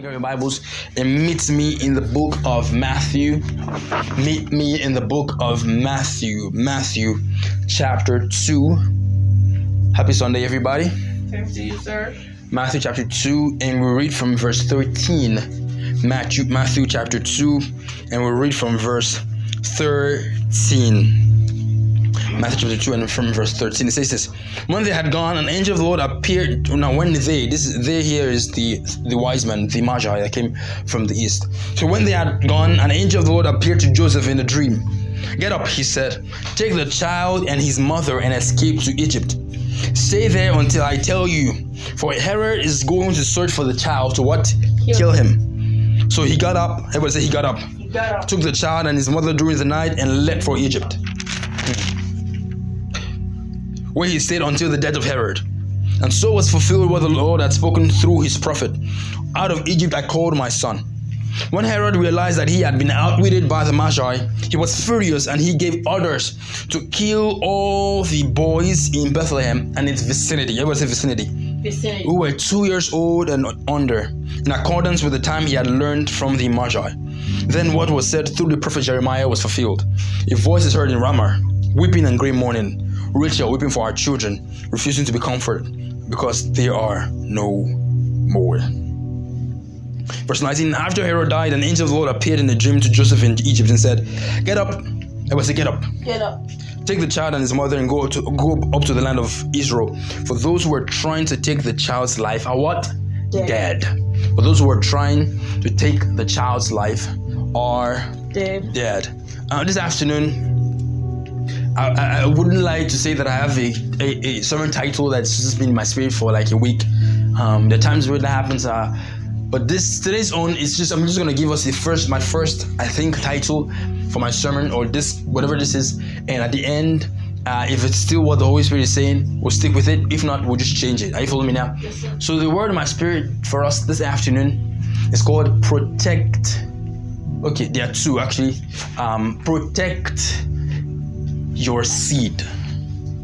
grab your Bibles and meet me in the book of Matthew. Meet me in the book of Matthew. Matthew chapter 2. Happy Sunday, everybody. Same to you, sir. Matthew chapter 2, and we read from verse 13. Matthew, Matthew chapter 2, and we read from verse 13. Matthew chapter 2 and from verse 13. It says this When they had gone, an angel of the Lord appeared. Now, when they, this they here is the the wise men, the Magi that came from the east. So when they had gone, an angel of the Lord appeared to Joseph in a dream. Get up, he said, take the child and his mother and escape to Egypt. Stay there until I tell you, for Herod is going to search for the child to what? Kill Kill him. So he got up. Everybody say he got up You got up. took the child and his mother during the night and left for Egypt, where he stayed until the death of Herod. And so was fulfilled what the Lord had spoken through his prophet Out of Egypt I called my son. When Herod realized that he had been outwitted by the Magi, he was furious and he gave orders to kill all the boys in Bethlehem and its vicinity. Everybody say vicinity Vicinity. who were two years old and under, in accordance with the time he had learned from the Magi. Then what was said through the prophet Jeremiah was fulfilled. A voice is heard in Ramah, weeping and great mourning, Rachel weeping for our children, refusing to be comforted, because they are no more. Verse 19 After Herod died, an angel of the Lord appeared in a dream to Joseph in Egypt and said, Get up. I was say, Get up. Get up. Take the child and his mother and go to go up to the land of Israel. For those who were trying to take the child's life are what? Dead. For those who were trying to take the child's life are Dead. dead. Uh, this afternoon, I, I, wouldn't like to say that I have a, a, a sermon title that's just been in my spirit for like a week. Um, are times where that happens. are, but this today's own is just I'm just gonna give us the first my first I think title for my sermon or this whatever this is, and at the end, uh, if it's still what the Holy Spirit is saying, we'll stick with it. If not, we'll just change it. Are you following me now? Yes, sir. So the word of my spirit for us this afternoon is called protect. Okay, there are two actually. Um, protect your seed.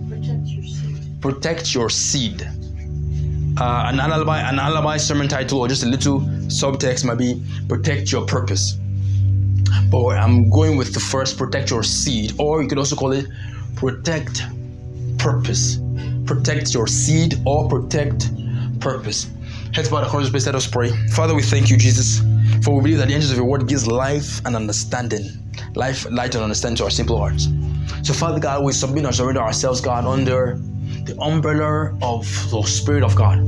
Protect your seed. Protect your seed. Uh, an alibi, an alibi sermon title, or just a little subtext might be protect your purpose. But I'm going with the first protect your seed, or you could also call it protect purpose. Protect your seed or protect purpose. Heads bowed across space, let us pray. Father, we thank you, Jesus, for we believe that the angels of your word gives life and understanding, life, light, and understanding to our simple hearts. So, Father God, we submit and surrender ourselves, God, under the umbrella of the Spirit of God.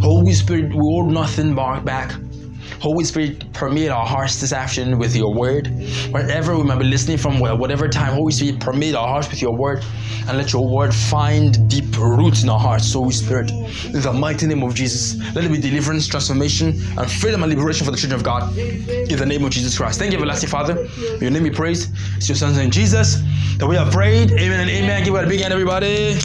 Holy Spirit, we hold nothing back. Holy Spirit, permeate our hearts this afternoon with your word. Wherever we might be listening from, whatever time, Holy Spirit, permeate our hearts with your word and let your word find deep roots in our hearts. So, Holy Spirit, in the mighty name of Jesus, let it be deliverance, transformation, and freedom and liberation for the children of God. In the name of Jesus Christ. Thank you, everlasting Father. Your name be praised. It's your son's name, Jesus, that we have prayed. Amen and amen. Give it a big hand, everybody.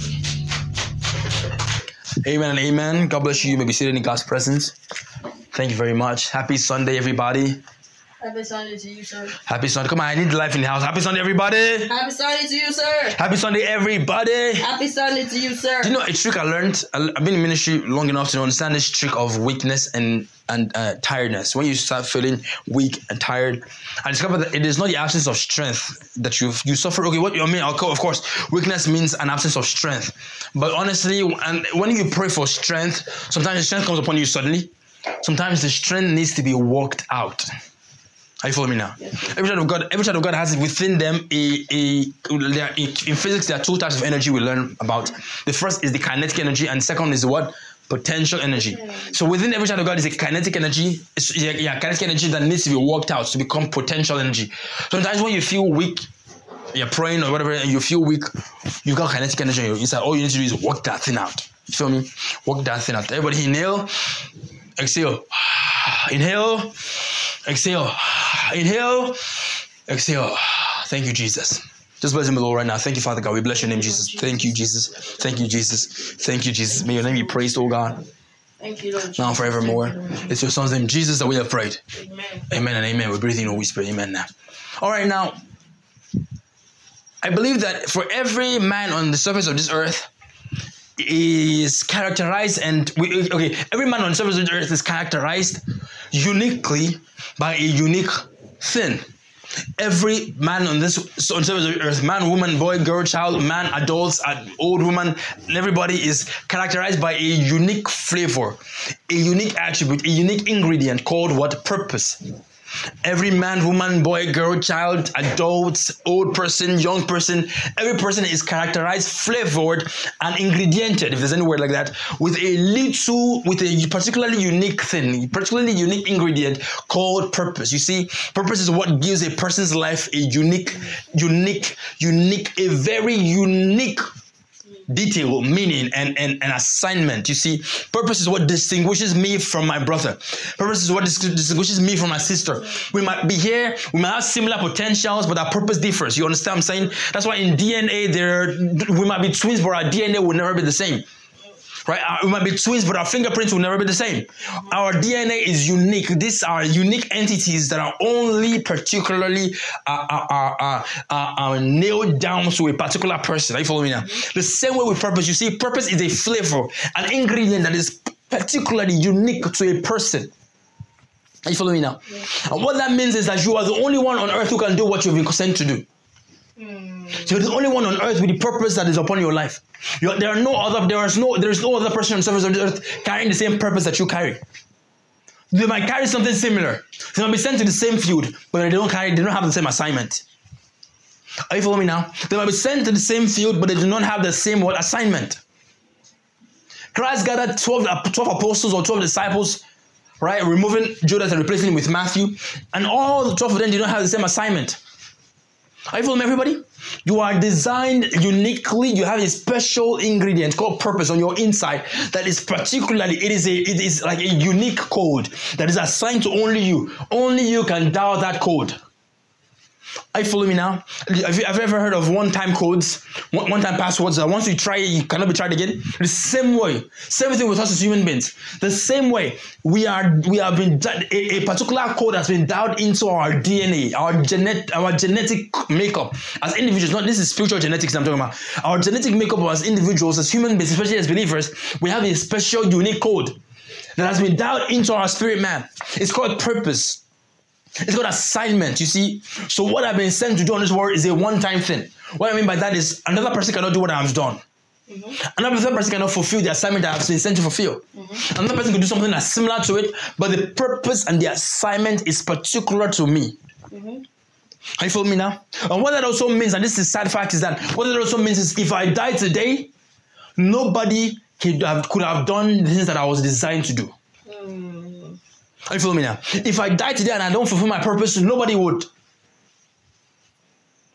Amen and amen. God bless you. You may be seated in God's presence. Thank you very much. Happy Sunday, everybody. Happy Sunday to you, sir. Happy Sunday. Come on, I need life in the house. Happy Sunday, everybody. Happy Sunday to you, sir. Happy Sunday, everybody. Happy Sunday to you, sir. Do you know a trick I learned? I- I've been in ministry long enough to understand this trick of weakness and and uh, tiredness. When you start feeling weak and tired, I discovered that it is not the absence of strength that you you suffer. Okay, what you mean? Of course, weakness means an absence of strength. But honestly, and when you pray for strength, sometimes the strength comes upon you suddenly. Sometimes the strength needs to be worked out. Are you following me now? Every child of God, every child of God has within them a a. Are, in physics, there are two types of energy we learn about. The first is the kinetic energy, and second is what potential energy. So within every child of God is a kinetic energy. It's, yeah, yeah, kinetic energy that needs to be worked out to become potential energy. Sometimes when you feel weak, you're praying or whatever, and you feel weak, you got kinetic energy inside. All you need to do is work that thing out. You feel me? Work that thing out. Everybody inhale, exhale, inhale, exhale, inhale, exhale. Thank you, Jesus. Just bless him, Lord, right now. Thank you, Father God. We bless your name, Jesus. Thank you, Jesus. Thank you, Jesus. Thank you, Jesus. May your name be praised, oh God, Thank you, Lord. now and forevermore. Thank you, Lord. It's your son's name, Jesus, that we have prayed. Amen. Amen and amen. We breathe in a whisper. Amen now. All right, now, I believe that for every man on the surface of this earth, is characterized and we, okay every man on the surface of the earth is characterized uniquely by a unique thing. Every man on this on surface of the earth, man, woman, boy, girl, child, man, adults, old woman, everybody is characterized by a unique flavor, a unique attribute, a unique ingredient called what? Purpose. Every man, woman, boy, girl, child, adult, old person, young person, every person is characterized, flavored, and ingrediented, if there's any word like that, with a little, with a particularly unique thing, particularly unique ingredient called purpose. You see, purpose is what gives a person's life a unique, unique, unique, a very unique detail, meaning, and, and, and assignment. You see, purpose is what distinguishes me from my brother. Purpose is what dis- distinguishes me from my sister. We might be here, we might have similar potentials, but our purpose differs. You understand what I'm saying? That's why in DNA, there we might be twins, but our DNA will never be the same. Right? Uh, We might be twins, but our fingerprints will never be the same. Our DNA is unique. These are unique entities that are only particularly uh, uh, uh, uh, uh, uh, nailed down to a particular person. Are you following me now? The same way with purpose. You see, purpose is a flavor, an ingredient that is particularly unique to a person. Are you following me now? And what that means is that you are the only one on earth who can do what you've been sent to do. Hmm. So you're the only one on earth with the purpose that is upon your life. You- there are no other. There is no. There is no other person on the surface of the earth carrying the same purpose that you carry. They might carry something similar. They might be sent to the same field, but they don't carry. They don't have the same assignment. Are you following me now? They might be sent to the same field, but they do not have the same what assignment. Christ gathered 12, uh, 12 apostles or 12 disciples, right? Removing Judas and replacing him with Matthew. And all the 12 of them did not have the same assignment. Are you following everybody? You are designed uniquely. You have a special ingredient called purpose on your inside that is particularly, it is a it is like a unique code that is assigned to only you. Only you can dial that code. You following me now? Have you, have you ever heard of one-time codes, one- one-time passwords that once you try it, you cannot be tried again? The same way, same thing with us as human beings. The same way we are, we have been a, a particular code has been dialed into our DNA, our genet, our genetic makeup as individuals. Not this is spiritual genetics I'm talking about. Our genetic makeup as individuals, as human beings, especially as believers, we have a special, unique code that has been dialed into our spirit man. It's called purpose. It's called assignment, you see. So what I've been sent to do on this world is a one-time thing. What I mean by that is another person cannot do what I've done. Mm-hmm. Another person cannot fulfill the assignment that I've been sent to fulfill. Mm-hmm. Another person can do something that's similar to it, but the purpose and the assignment is particular to me. Mm-hmm. Are you following me now? And what that also means, and this is sad fact, is that what that also means is if I die today, nobody could have, could have done the things that I was designed to do. Mm. Are you following me now? If I die today and I don't fulfill my purpose, nobody would.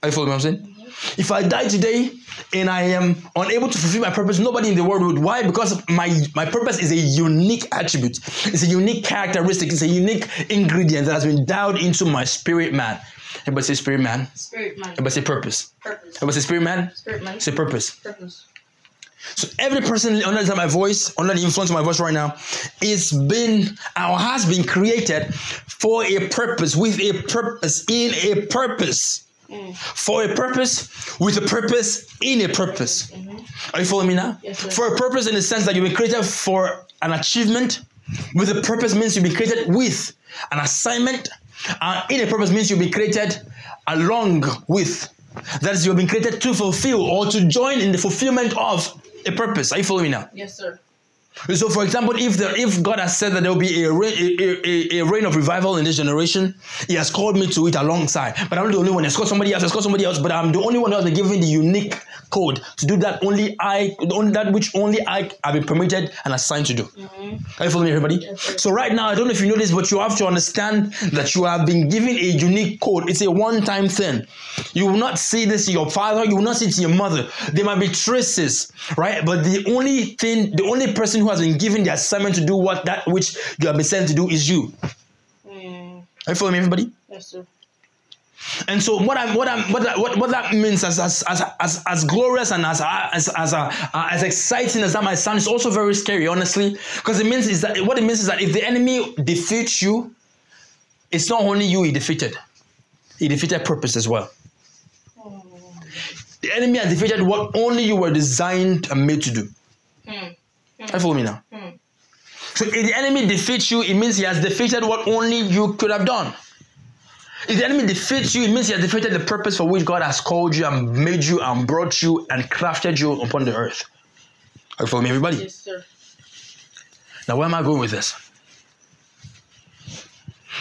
Are you following what I'm saying? Mm-hmm. If I die today and I am unable to fulfill my purpose, nobody in the world would. Why? Because my, my purpose is a unique attribute. It's a unique characteristic. It's a unique ingredient that has been dialed into my spirit man. Everybody say spirit man. Spirit man. Everybody say purpose. Purpose. Everybody say spirit man. Spirit man. Say purpose. Purpose. So every person under the my voice, under the influence of my voice right now, is been or has been created for a purpose, with a purpose, in a purpose. Mm. For a purpose, with a purpose, in a purpose. Mm-hmm. Are you following me now? Yes, for a purpose in the sense that you've been created for an achievement. With a purpose means you've been created with an assignment. And in a purpose means you've been created along with. That is, you've been created to fulfill or to join in the fulfillment of a purpose. Are you following me now? Yes, sir. So, for example, if the, if God has said that there will be a a, a, a reign of revival in this generation, He has called me to it alongside. But I'm not the only one. He's called somebody else. He's called somebody else. But I'm the only one who has been given the unique code to do that. Only I, only that which only I have been permitted and assigned to do. Mm-hmm. Are you following me, everybody? Yes, so right now, I don't know if you know this, but you have to understand that you have been given a unique code. It's a one-time thing. You will not see this to your father. You will not see it in your mother. There might be traces, right? But the only thing, the only person who has been given the assignment to do what that which you have been sent to do is you. Mm. Are you following me, everybody? Yes, sir. And so what I'm what I'm what that, what, what that means as as as as, as glorious and as as as uh, uh, as exciting as that might sound, is also very scary, honestly, because it means is that what it means is that if the enemy defeats you, it's not only you he defeated, he defeated purpose as well. The enemy has defeated what only you were designed and made to do. I follow me now. Hmm. So if the enemy defeats you, it means he has defeated what only you could have done. If the enemy defeats you, it means he has defeated the purpose for which God has called you and made you and brought you and crafted you upon the earth. Are you following me, everybody? Yes, sir. Now, where am I going with this?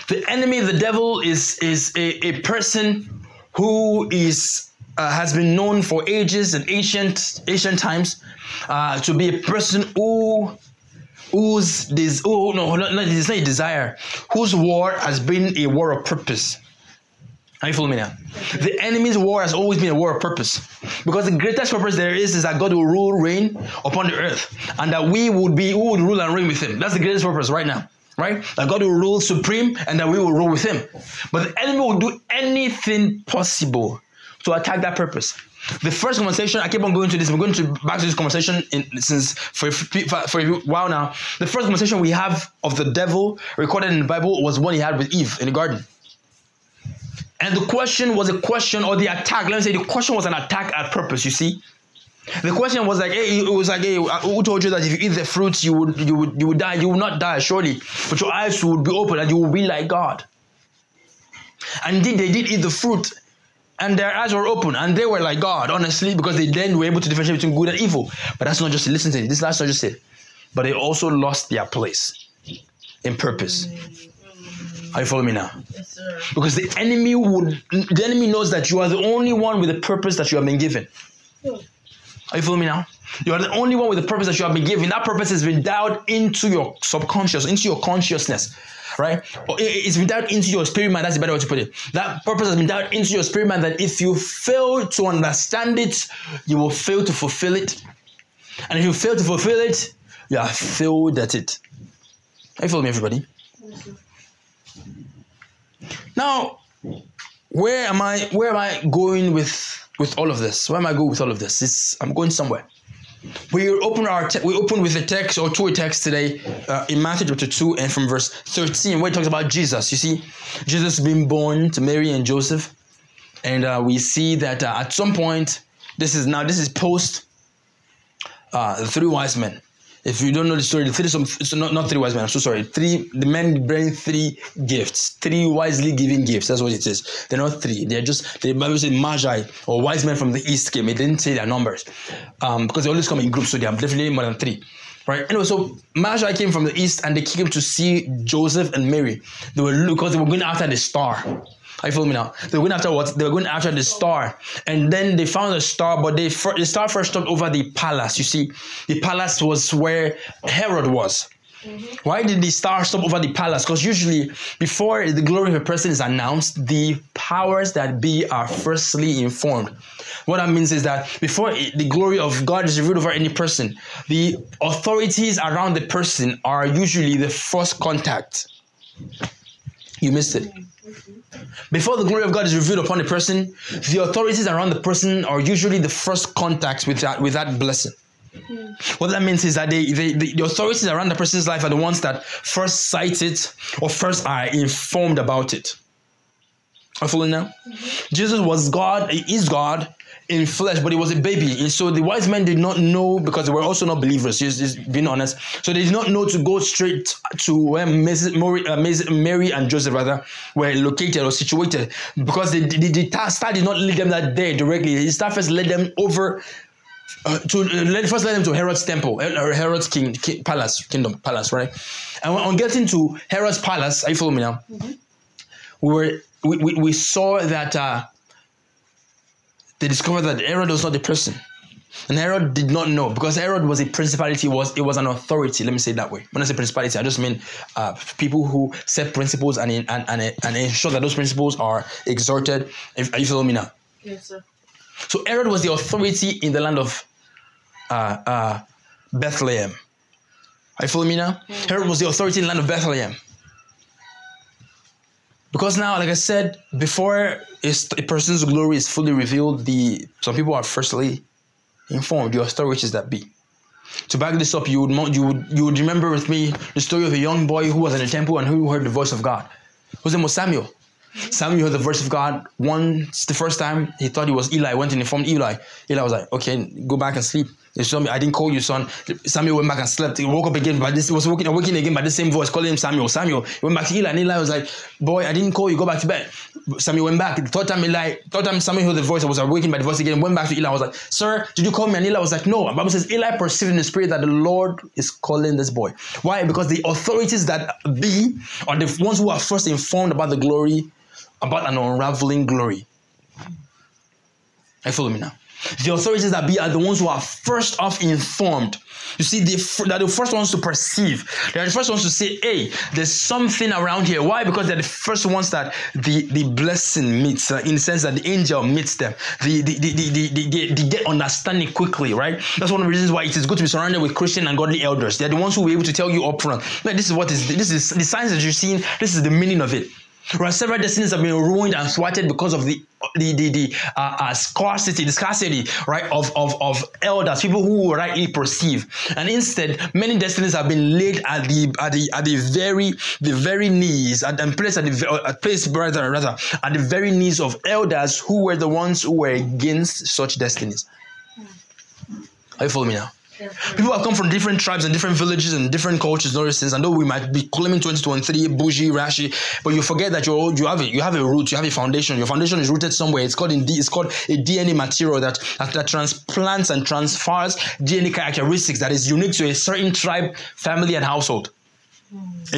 The enemy, the devil, is is a, a person who is uh, has been known for ages and ancient ancient times uh, to be a person who whose this oh no no no it's not a desire whose war has been a war of purpose. Are you following me now? The enemy's war has always been a war of purpose. Because the greatest purpose there is is that God will rule, reign upon the earth. And that we would be, who would rule and reign with him. That's the greatest purpose right now. Right? That God will rule supreme and that we will rule with him. But the enemy will do anything possible to attack that purpose. The first conversation, I keep on going to this, we're going to back to this conversation in, since for, for, a while now. The first conversation we have of the devil recorded in the Bible was one he had with Eve in the garden. And the question was a question, or the attack. Let me say the question was an attack at purpose. You see, the question was like, hey, it was like, hey, who told you that if you eat the fruits, you would, you would, you would die? You will not die, surely, but your eyes would be open and you will be like God. And indeed, they did eat the fruit, and their eyes were open, and they were like God, honestly, because they then were able to differentiate between good and evil. But that's not just it. Listen to it. This last not just it. But they also lost their place in purpose. Are you following me now? Yes, sir. Because the enemy would the enemy knows that you are the only one with the purpose that you have been given. Are you following me now? You are the only one with the purpose that you have been given. That purpose has been dialed into your subconscious, into your consciousness, right? It- It's been dialed into your spirit man. That's the better way to put it. That purpose has been dialed into your spirit man. That if you fail to understand it, you will fail to fulfill it. And if you fail to fulfill it, you are failed at it. Are you following me, everybody? Now, where am I? Where am I going with with all of this? Where am I going with all of this? It's, I'm going somewhere. We open our te- we open with a text or two a text today uh, in Matthew chapter two and from verse thirteen where it talks about Jesus. You see, Jesus being born to Mary and Joseph, and uh, we see that uh, at some point this is now this is post uh, the three wise men. If you don't know the story, the three some so not, not three wise men. I'm so sorry. Three the men bring three gifts, three wisely given gifts. That's what it is. They're not three. They're just the Bible says magi or wise men from the east came. It didn't say their numbers um, because they always come in groups, so they are definitely more than three. Right. Anyway, so Magi came from the east and they came to see Joseph and Mary. They were because they were going after the star. Are you following me now? They were going after what? They were going after the star. And then they found the star, but they the star first stopped over the palace. You see, the palace was where Herod was. Mm-hmm. Why did the star stop over the palace? Because usually, before the glory of a person is announced, the powers that be are firstly informed. What that means is that before the glory of God is revealed over any person, the authorities around the person are usually the first contact. You missed it. Mm-hmm. Before the glory of God is revealed upon a person, the authorities around the person are usually the first contacts with that with that blessing. What that means is that they, they, the, the authorities around the person's life are the ones that first sight it or first are informed about it. Are you following now? Mm-hmm. Jesus was God, he is God in flesh, but he was a baby. And so the wise men did not know because they were also not believers, just, just being honest. So they did not know to go straight to where Mrs. Mary, uh. Mary and Joseph rather were located or situated because the, the, the star did not lead them that day directly. The star first led them over uh, to uh, let, first led them to Herod's temple, uh, Herod's king, king palace, kingdom palace, right? And on getting to Herod's palace, are you following me now? We were we, we, we saw that uh, they discovered that Herod was not the person. And Herod did not know because Herod was a principality, was it was an authority. Let me say it that way. When I say principality, I just mean uh, people who set principles and, and, and, and ensure that those principles are exerted. If, are you following me now? Yes, sir. So Herod was the authority in the land of uh, uh, Bethlehem. Are you following me now? Herod was the authority in the land of Bethlehem. Because now, like I said, before a, person's glory is fully revealed, the some people are firstly informed, the is that be. To back this up, you would you would you would remember with me the story of a young boy who was in the temple and who heard the voice of God. Whose name was Samuel. Samuel heard the voice of God once the first time he thought it was Eli, went and informed Eli. Eli was like, okay, go back and sleep. Me, I didn't call you, son. Samuel went back and slept. He woke up again, but this was waking, waking again by the same voice, calling him Samuel. Samuel. He went back to Eli, and Eli was like, Boy, I didn't call you, go back to bed. Samuel went back. The third time Eli, third time Samuel heard the voice, I was awakened by the voice again, went back to Eli. I was like, Sir, did you call me? And Eli was like, No. And Bible says Eli perceived in the spirit that the Lord is calling this boy. Why? Because the authorities that be are the ones who are first informed about the glory, about an unraveling glory. I follow me now. The authorities that be are the ones who are first off informed. You see, they they're the first ones to perceive. They're the first ones to say, hey, there's something around here. Why? Because they're the first ones that the, the blessing meets, uh, in the sense that the angel meets them. The, the, the, the, the, the, they get understanding quickly, right? That's one of the reasons why it is good to be surrounded with Christian and godly elders. They're the ones who will be able to tell you up front, like, this is what is, this is the signs that you're seeing, this is the meaning of it. Right, several destinies have been ruined and thwarted because of the the the, the uh, uh, scarcity, the scarcity, right, of, of of elders, people who rightly perceive, and instead, many destinies have been laid at the at the at the very the very knees and, and placed at the uh, placed rather rather at the very knees of elders who were the ones who were against such destinies. Are you following me now? People have come from different tribes and different villages and different cultures and all these things. I know we might be claiming 2023, bougie, rashi, but you forget that you're, you have a, you have a root, you have a foundation. Your foundation is rooted somewhere. It's called in D, it's called a DNA material that, that that transplants and transfers DNA characteristics that is unique to a certain tribe, family, and household.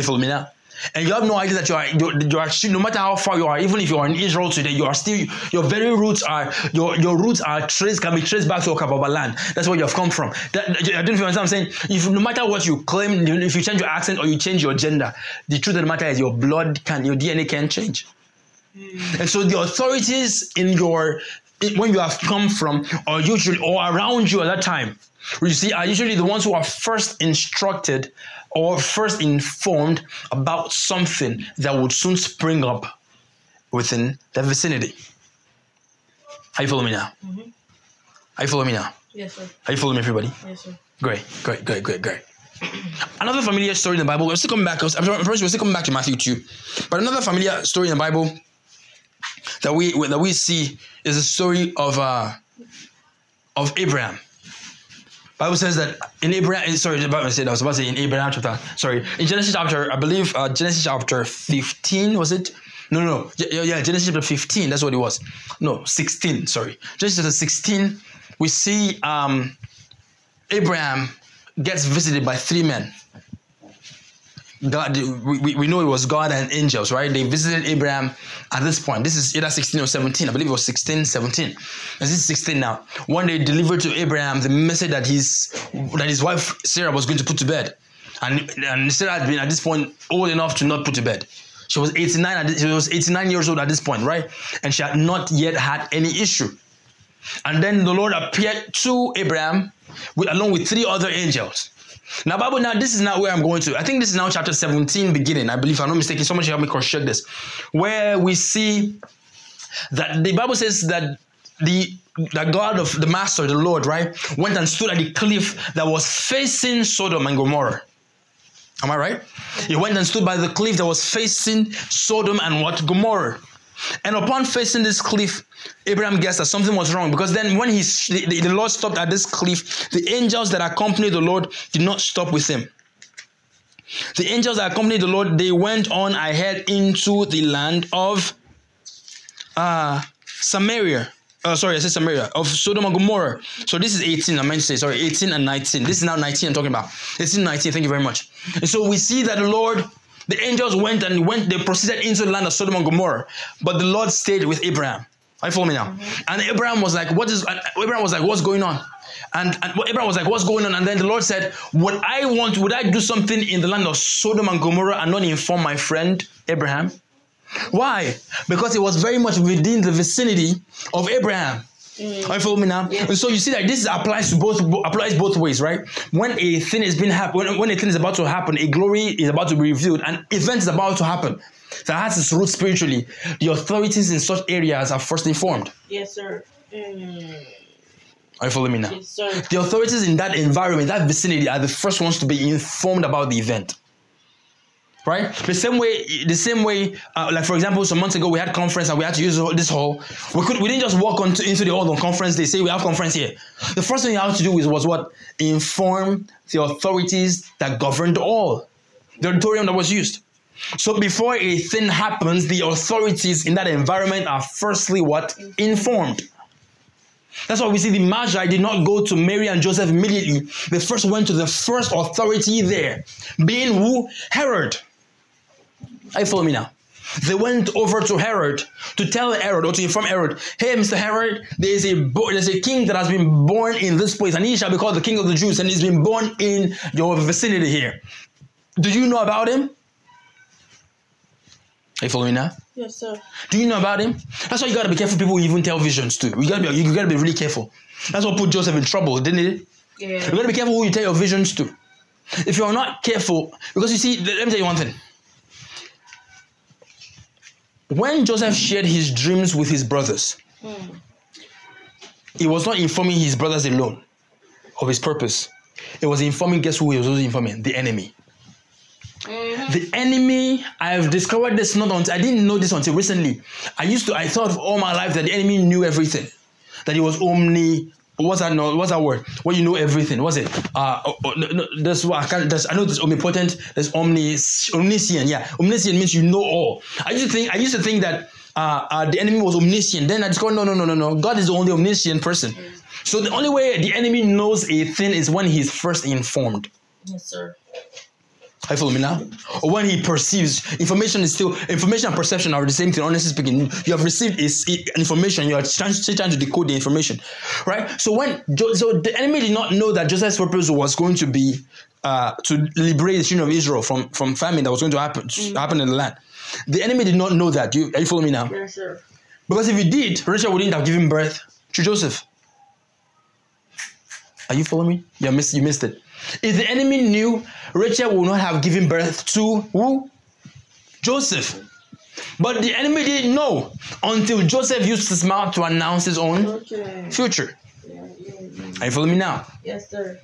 Follow me now? And you have no idea that you are you, you are no matter how far you are, even if you are in Israel today, you are still your very roots are your your roots are traced can be traced back to Okababa land. That's where you have come from. That, I don't know if you understand what I'm saying. If no matter what you claim, if you change your accent or you change your gender, the truth of the matter is your blood can your DNA can change. Hmm. And so the authorities in your when you have come from or usually or around you at that time, you see, are usually the ones who are first instructed or first informed about something that would soon spring up within the vicinity. Are you following me now? Are you following me now? Yes, sir. Are you following me, everybody? Yes, sir. Great, great, great, great, great. Another familiar story in the Bible. We're still coming back. I'm sorry, we're still coming back to Matthew 2. But another familiar story in the Bible that we that we see is a story of uh of Abraham. Bible says that in Abraham, sorry, Bible said I was about to say in Abraham chapter, sorry, in Genesis chapter, I believe uh, Genesis chapter 15, was it? No, no, yeah, yeah, Genesis chapter 15, that's what it was. No, 16, sorry. Genesis chapter 16, we see um Abraham gets visited by three men. God, we, we- know it was God and angels, right? They visited Abraham at this point. This is either 16 or 17. I believe it was 16, 17. This is 16 now. One day delivered to Abraham the message that his that his wife Sarah was going to put to bed. And, and Sarah had been at this point old enough to not put to bed. She was 89 this, she was 89 years old at this point, right? And she had not yet had any issue. And then the Lord appeared to Abraham with, along with three other angels. Now, Bible, now this is not where I'm going to. I think this is now chapter 17 beginning. I believe, I'm not mistaken. Someone should help me cross check this. Where we see that the Bible says that the the God of the Master, the Lord, right, went and stood at the cliff that was facing Sodom and Gomorrah. Am I right? He went and stood by the cliff that was facing Sodom and what? Gomorrah. And upon facing this cliff, Abraham guessed that something was wrong because then when he the, the Lord stopped at this cliff, the angels that accompanied the Lord did not stop with him. The angels that accompanied the Lord, they went on ahead into the land of uh, Samaria. Oh, sorry, I said Samaria, of Sodom and Gomorrah. So this is 18, I meant to say, sorry, 18 and 19. This is now 19 I'm talking about. 18 19, thank you very much. And so we see that the Lord, the angels went and went, they proceeded into the land of Sodom and Gomorrah. But the Lord stayed with Abraham. Are you follow me now? Mm-hmm. And Abraham was like, what is, Abraham was like, what's going on? And, and Abraham was like, what's going on? And then the Lord said, would I want, would I do something in the land of Sodom and Gomorrah and not inform my friend Abraham? Why? Because it was very much within the vicinity of Abraham. Are you follow me now? And so you see that this applies to both applies both ways, right? When a thing is being happen, when, when a thing is about to happen, a glory is about to be revealed, an event is about to happen So that has its roots spiritually. The authorities in such areas are first informed. Yes, sir. Mm. Are you following me now? Yes, sir. The authorities in that environment, that vicinity, are the first ones to be informed about the event. Right? The same way, the same way, uh, like for example, some months ago we had conference and we had to use this hall. We could, we didn't just walk on into the hall on conference. They say we have conference here. The first thing you have to do is was what inform the authorities that governed all, the auditorium that was used. So before a thing happens, the authorities in that environment are firstly what informed. That's why we see the Magi did not go to Mary and Joseph immediately. They first went to the first authority there, being who? Herod. Are you follow me now? They went over to Herod to tell Herod or to inform Herod, hey, Mr. Herod, there is a there's a king that has been born in this place, and he shall be called the King of the Jews, and he's been born in your vicinity here. Do you know about him? Are you following me now? Yes, sir. Do you know about him? That's why you gotta be careful. People who even tell visions too. You gotta be you gotta be really careful. That's what put Joseph in trouble, didn't it? Yeah. You gotta be careful who you tell your visions to. If you're not careful, because you see, let me tell you one thing. When Joseph shared his dreams with his brothers, he was not informing his brothers alone of his purpose. It was informing, guess who he was also informing? The enemy. Mm-hmm. The enemy, I've discovered this not until I didn't know this until recently. I used to, I thought all my life that the enemy knew everything, that he was omni. What's that? No, what's that word? When you know everything, what's it? Uh, oh, oh, no, no, that's what I can't. That's, I know there's omnipotent. There's omnis, omniscient. Yeah, omniscient means you know all. I used to think. I used to think that uh, uh, the enemy was omniscient. Then I discovered no, no, no, no, no. God is the only omniscient person. So the only way the enemy knows a thing is when he's first informed. Yes, sir. Are you follow me now? Or when he perceives information is still information and perception are the same thing. Honestly speaking, you have received is information. You are trying, trying to decode the information, right? So when so the enemy did not know that Joseph's purpose was going to be uh, to liberate the children of Israel from from famine that was going to happen happen in the land. The enemy did not know that. You are you follow me now? Yes, sir. Because if he did, Rachel wouldn't have given birth to Joseph. Are you following me? You missed, you missed it. If the enemy knew, Rachel would not have given birth to who? Joseph. But the enemy didn't know until Joseph used his mouth to announce his own Okay. future. Yeah, yeah, yeah. Are you following me now? Yes, sir.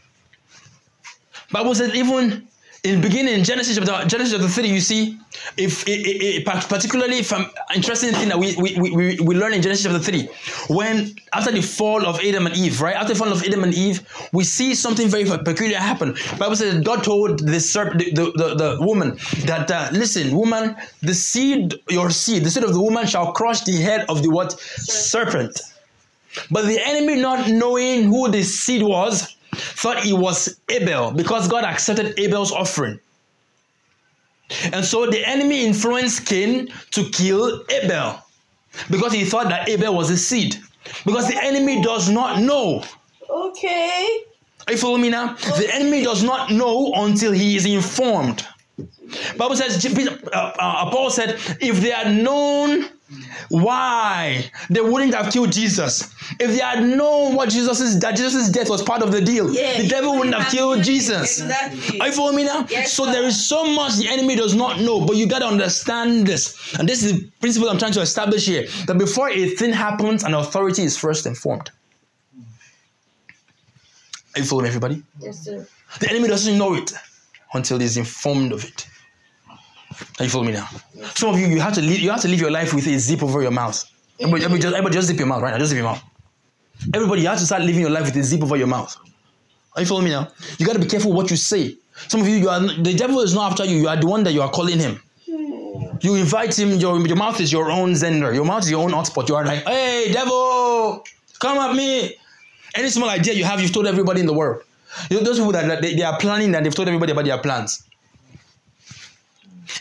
Bible says even in beginning Genesis chapter Genesis chapter three, you see, if it, it, particularly if I'm interesting thing that we, we, we, we learn in Genesis chapter three, when after the fall of Adam and Eve, right after the fall of Adam and Eve, we see something very peculiar happen. Bible says God told the serpent, the, the, the, the woman that uh, listen, woman, the seed your seed, the seed of the woman shall crush the head of the what serpent. But the enemy, not knowing who the seed was, thought it was Abel because God accepted Abel's offering. And so the enemy influenced Cain to kill Abel because he thought that Abel was a seed. Because the enemy does not know. Okay. Are you following me now? The enemy does not know until he is informed. Bible says, uh, uh, Paul said, if they had known why, they wouldn't have killed Jesus. If they had known what Jesus' that Jesus' death was part of the deal, Yeah, the devil wouldn't have killed Jesus. Exactly. Are you following me now? Yes, so sir. there is so much the enemy does not know, but you got to understand this. And this is the principle I'm trying to establish here that before a thing happens, an authority is first informed. Are you following everybody? Yes, sir. The enemy doesn't know it until he's informed of it. Are you following me now? Some of you, you have to live, you have to live your life with a zip over your mouth. Everybody, everybody, just, everybody just zip your mouth right now. Just zip your mouth. Everybody, you have to start living your life with a zip over your mouth. Are you following me now? You got to be careful what you say. Some of you, you are the devil is not after you. You are the one that you are calling him. You invite him. Your, your mouth is your own zender. Your mouth is your own hotspot. You are like, hey, devil, come at me. Any small idea you have, you've told everybody in the world. You know, those people that that they, they are planning and they've told everybody about their plans.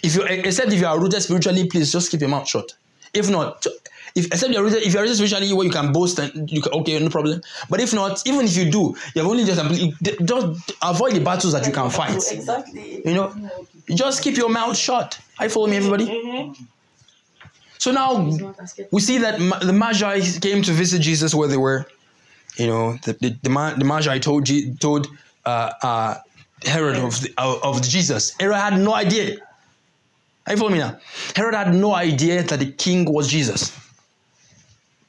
If you except if you are rooted spiritually, please just keep your mouth shut. If not, if except you're rooted, if you're rooted spiritually, where you can boast and you can, okay, no problem. But if not, even if you do, you have only just just avoid the battles that you can fight. Exactly. You know, just keep your mouth shut. I follow me, everybody. Mm-hmm. So now we see that the Magi came to visit Jesus where they were. You know, the the, the, the Magi told told uh, uh, Herod of the, of of Jesus. Herod had no idea. Are you follow me now? Herod had no idea that the king was Jesus.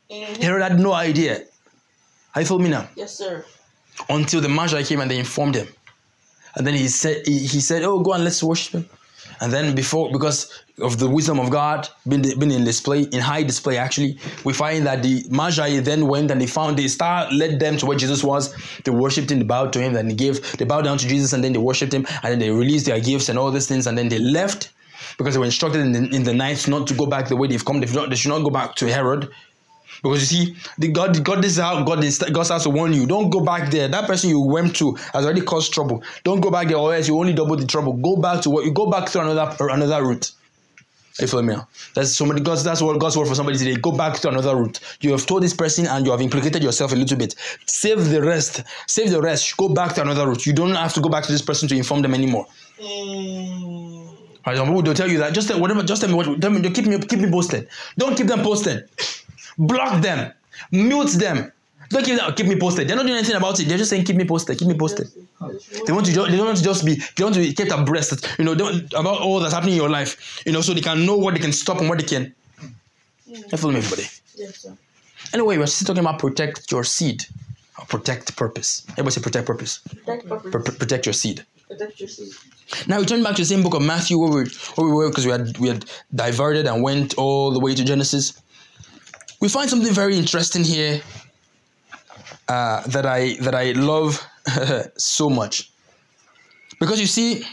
Mhm. Herod had no idea. Are you follow me now? Yes, sir. Until the Magi came and they informed him. And then he said he, he said, Oh, go and let's worship him. And then before, because of the wisdom of God being, being in display, in high display actually, we find that the Magi then went and they found the star led them to where Jesus was. They worshipped him, they bowed to him, then they gave, they bowed down to Jesus, and then they worshipped him, and then they released their gifts and all these things, and then they left because they were instructed in the, in the night not to go back the way they've come. They've not, they should not go back to Herod. Because you see, the God, God, this is how God is. God has to warn you. Don't go back there. That person you went to has already caused trouble. Don't go back there, or else you only double the trouble. Go back to what you go back to another another route. You feel me? That's somebody. God's that's what God's word for somebody today. Go back to another route. You have told this person and you have implicated yourself a little bit. Save the rest. Save the rest. Go back to another route. You don't have to go back to this person to inform them anymore. Mm. Some people they'll tell you that just tell- whatever, just tell me what. Tell me, keep me keep me posted. Don't keep them posted. Block them. Mute them. Don't keep them, keep me posted. They're not doing anything about it. They're just saying keep me posted. Keep me posted. They want to they don't want to just be they want to be kept abreast. You know about all that's happening in your life. You know so they can know what they can stop and what they can. You feel me, everybody? Yes, sir. Anyway, we're still talking about protect your seed. Or protect purpose. Everybody say protect purpose. Protect purpose. Pr- pr- protect your seed. Protect your seed. Now we turn back to the same book of Matthew where we where we were because we had we had diverted and went all the way to Genesis. We find something very interesting here uh, that I that I love so much because you see,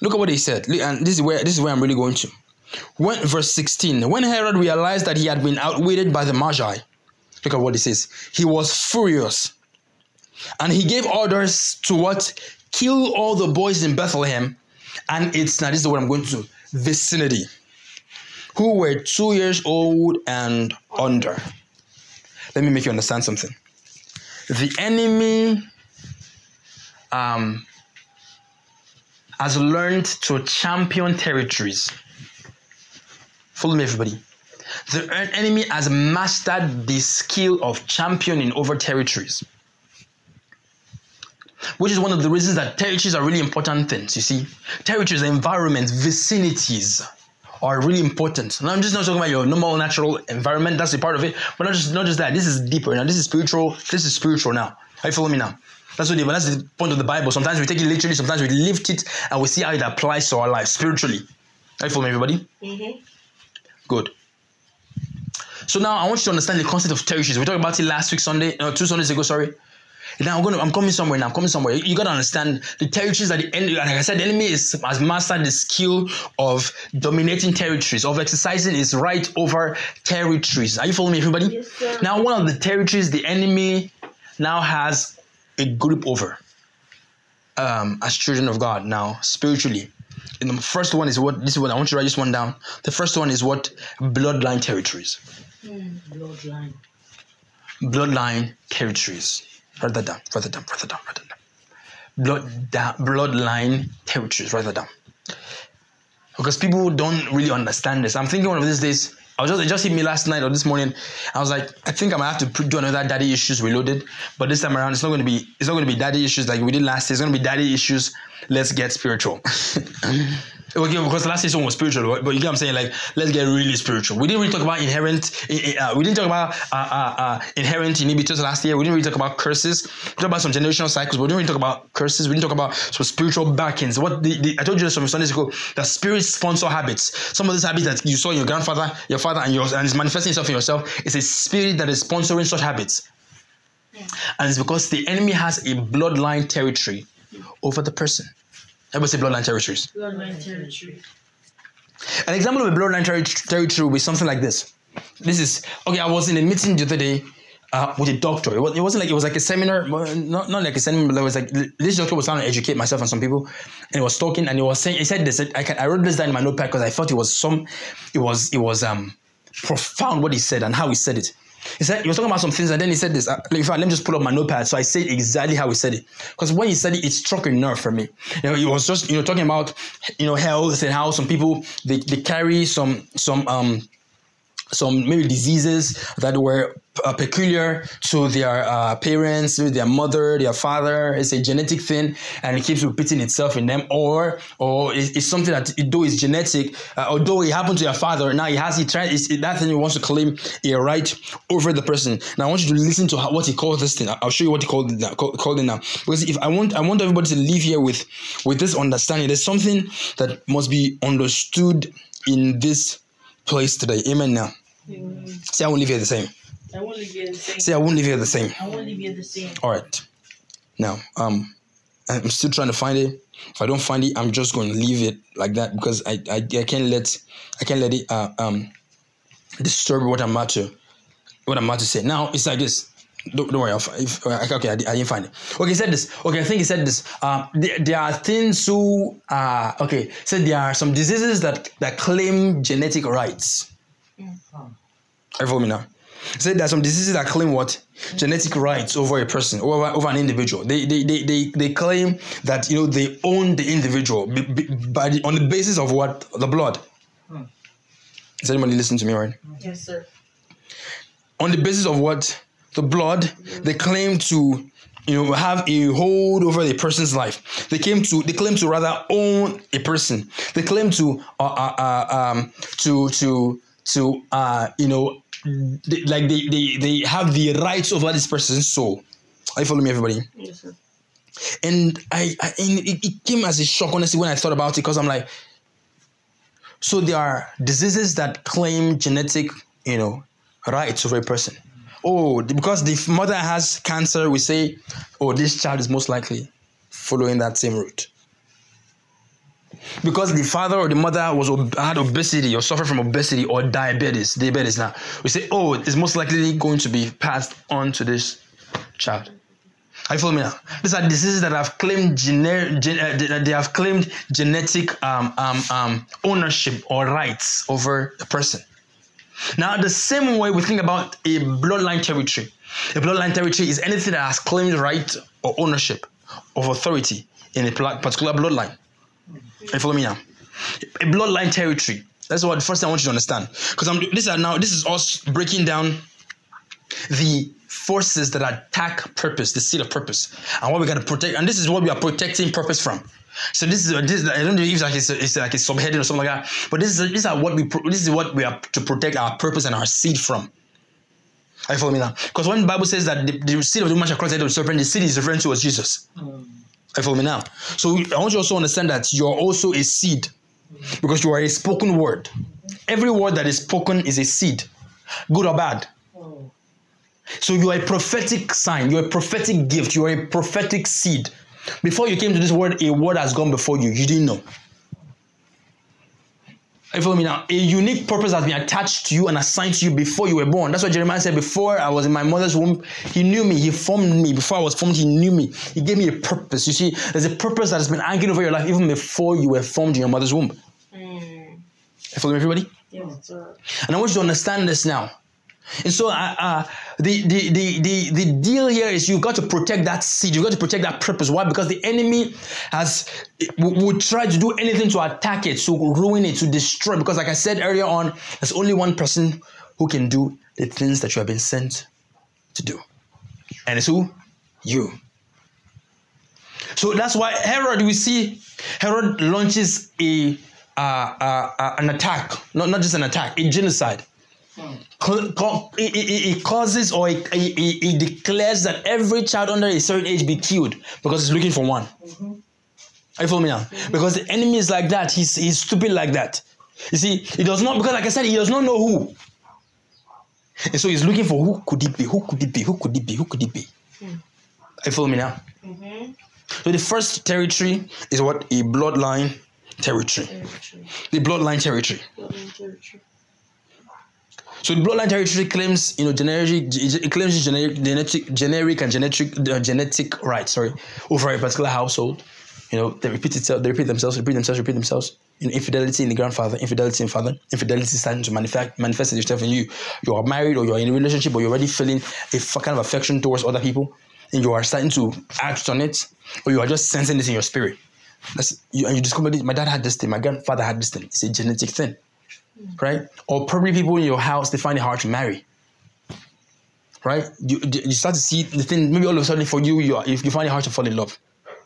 look at what he said, and this is where this is where I'm really going to. When verse sixteen, when Herod realized that he had been outwitted by the Magi, look at what he says. He was furious and he gave orders to what kill all the boys in Bethlehem and its now this is what I'm going to vicinity who were two years old and under. Let me make you understand something. The enemy um, has learned to champion territories. Follow me, everybody. The enemy has mastered the skill of championing over territories which is one of the reasons that territories are really important things. You see, territories, environments, vicinities are really important. And I'm just not talking about your normal natural environment. That's a part of it, but not just not just that. This is deeper now. This is spiritual. This is spiritual now. Are you follow me now? That's what the, that's the point of the Bible. Sometimes we take it literally. Sometimes we lift it and we see how it applies to our life spiritually. Are you follow me, everybody? Mm-hmm. Good. So now I want you to understand the concept of territories. We talked about it last week, Sunday, no, two Sundays ago. Sorry. Now I'm going. To, I'm coming somewhere. Now I'm coming somewhere. You, got to understand the territories that the enemy. Like I said, the enemy is, has mastered the skill of dominating territories, of exercising his right over territories. Are you following me, everybody? Yes, sir. Now, one of the territories the enemy now has a grip over, um, as children of God. Now, spiritually, and the first one is what. This is what I want you to write this one down. The first one is what bloodline territories. Bloodline. bloodline territories. That down. Write down. That down. Down. Blood da- bloodline territories. Write that down. Because people don't really understand this. I'm thinking one of these days. I was just it just hit me last night or this morning. I was like, I think I might have to do another daddy issues reloaded. But this time around, it's not going to be it's not going to be daddy issues like we did last year. It's going to be daddy issues. Let's get spiritual. Okay, because last season was spiritual, but but you get what I'm saying. Like, let's get really spiritual. We didn't really talk about inherent. i- i- Uh, we didn't talk about uh, uh, uh, inherent inhibitors last year. We didn't really talk about curses. We talked about some generational cycles, but we didn't really talk about curses. We didn't talk about some spiritual backings. What the, the I told you some Sundays ago that spirit sponsor habits. Some of these habits that you saw in your grandfather, your father, and yours, and it's manifesting itself in yourself. It's a spirit that is sponsoring such habits, and it's because the enemy has a bloodline territory over the person. Everybody say bloodline territories. Bloodline territory. An example of a bloodline terri- territory will be something like this. This is okay. I was in a meeting the other day uh, with a doctor. It, was, wasn't like it was like a seminar, not, not like a seminar. But it was like this doctor was trying to educate myself and some people, and he was talking and he was saying he said this. I can, I wrote this down in my notepad because I thought it was some, it was it was um profound what he said and how he said it. He said he was talking about some things and then he said this. Uh, in fact, let me just pull up my notepad so I say exactly how he said it. Because when he said it, it struck a nerve for me. You know, he was just you know talking about you know health and how some people they, they carry some some um some maybe diseases that were uh, peculiar to their uh, parents, their mother, their father. It's a genetic thing, and it keeps repeating itself in them. Or, or it's, it's something that though it's genetic, uh, although it happened to your father, now he has he tried it's, that thing he wants to claim a right over the person. Now I want you to listen to how, what he calls this thing. I'll show you what he called it now. Call, called it now. Because if I want, I want everybody to leave here with with this understanding. There's something that must be understood in this place today. Amen. Now. Say I won't leave here the same. I won't leave you the same. Say I won't leave here the same. I won't leave you the same. All right. Now, um, I'm still trying to find it. If I don't find it, I'm just going to leave it like that because I, I, I can't let I can't let it uh, um disturb what I'm about to what I'm about to say. Now it's like this. Don't, don't worry. I'll, if, uh, okay, I, I didn't find it. Okay, he said this. Okay, I think he said this. Uh, there, there are things who uh okay. Said there are some diseases that that claim genetic rights. Are you following me now? He said there are some diseases that claim what genetic rights over a person, over, over an individual. They, they, they, they, they claim that you know they own the individual b- b- by the, on the basis of what the blood. Is anybody listening to me right? Yes, sir. on the basis of what the blood they claim to you know have a hold over a person's life they came to they claim to rather own a person they claim to uh, uh, uh, um to to to uh you know they, like they, they they have the rights over this person's soul are you following me everybody Yes, sir. and I, I and it, it came as a shock honestly when I thought about it because I'm like, so there are diseases that claim genetic, you know, rights over a person. Oh, because the mother has cancer, we say, oh, this child is most likely following that same route. Because the father or the mother was had obesity or suffered from obesity or diabetes, diabetes now, we say, oh, it's most likely going to be passed on to this child. Are you following me now? These are diseases that have claimed gener- gen- uh, they- have claimed genetic um, um, um, ownership or rights over a person. Now, the same way we think about a bloodline territory. A bloodline territory is anything that has claimed right or ownership of authority in a particular bloodline. You following me now? A bloodline territory. That's what the first thing I want you to understand. Because I'm this are now this is us breaking down the forces that attack purpose, the seed of purpose, and what we got to protect. And this is what we are protecting purpose from. So this is this. is- I don't know if it's like it's, it's like a subheading or something like that. But this is these are what we this is what we are to protect our purpose and our seed from. Are you following me now? Because when the Bible says that the, the seed of the woman shall cross the head of the serpent, the seed is referring to Jesus. Mm. You me now? So I want you also to understand that you're also a seed because you are a spoken word. Every word that is spoken is a seed, good or bad. So you are a prophetic sign, you're a prophetic gift, you are a prophetic seed. Before you came to this world, a word has gone before you. You didn't know. You following me now? A unique purpose has been attached to you and assigned to you before you were born. That's what Jeremiah said. Before I was in my mother's womb, he knew me. He formed me. Before I was formed, he knew me. He gave me a purpose. You see, there's a purpose that has been hanging over your life even before you were formed in your mother's womb. mm. You follow me, everybody? yes, sir. And I want you to understand this now. And so, uh, uh, the, the, the, the, the deal here is you've got to protect that seed. You've got to protect that purpose. Why? Because the enemy has will try to do anything to attack it, to ruin it, to destroy. Because, like I said earlier on, there's only one person who can do the things that you have been sent to do, and it's who? You. So that's why Herod, we see Herod launches a uh, uh, uh, an attack, not, not just an attack, a genocide. It, causes or it, it, declares that every child under a certain age be killed because it's looking for one. Are you following me now? Because the enemy is like that. He's, he's stupid like that. You see, he does not, because like I said, he does not know who. And so he's looking for who could it be? Who could it be? Who could it be? Who could it be? Are you following me now? Mm-hmm. So the first territory is what? A bloodline territory. Territory. The bloodline territory. Bloodline territory. So the bloodline territory claims, you know, generic, it claims generic, genetic, generic and genetic, uh, genetic rights, sorry, over a particular household. You know, they repeat itself, they repeat themselves, repeat themselves, repeat themselves. You know, infidelity in the grandfather, infidelity in father, infidelity starting to manifest manifest itself in you. You are married or you are in a relationship or you're already feeling a kind of affection towards other people, and you are starting to act on it, or you are just sensing this in your spirit. That's you, and you discover this, my dad had this thing, my grandfather had this thing. It's a genetic thing right? Or probably people in your house they find it hard to marry, right? You, you start to see the thing. Maybe all of a sudden for you, you are, you find it hard to fall in love,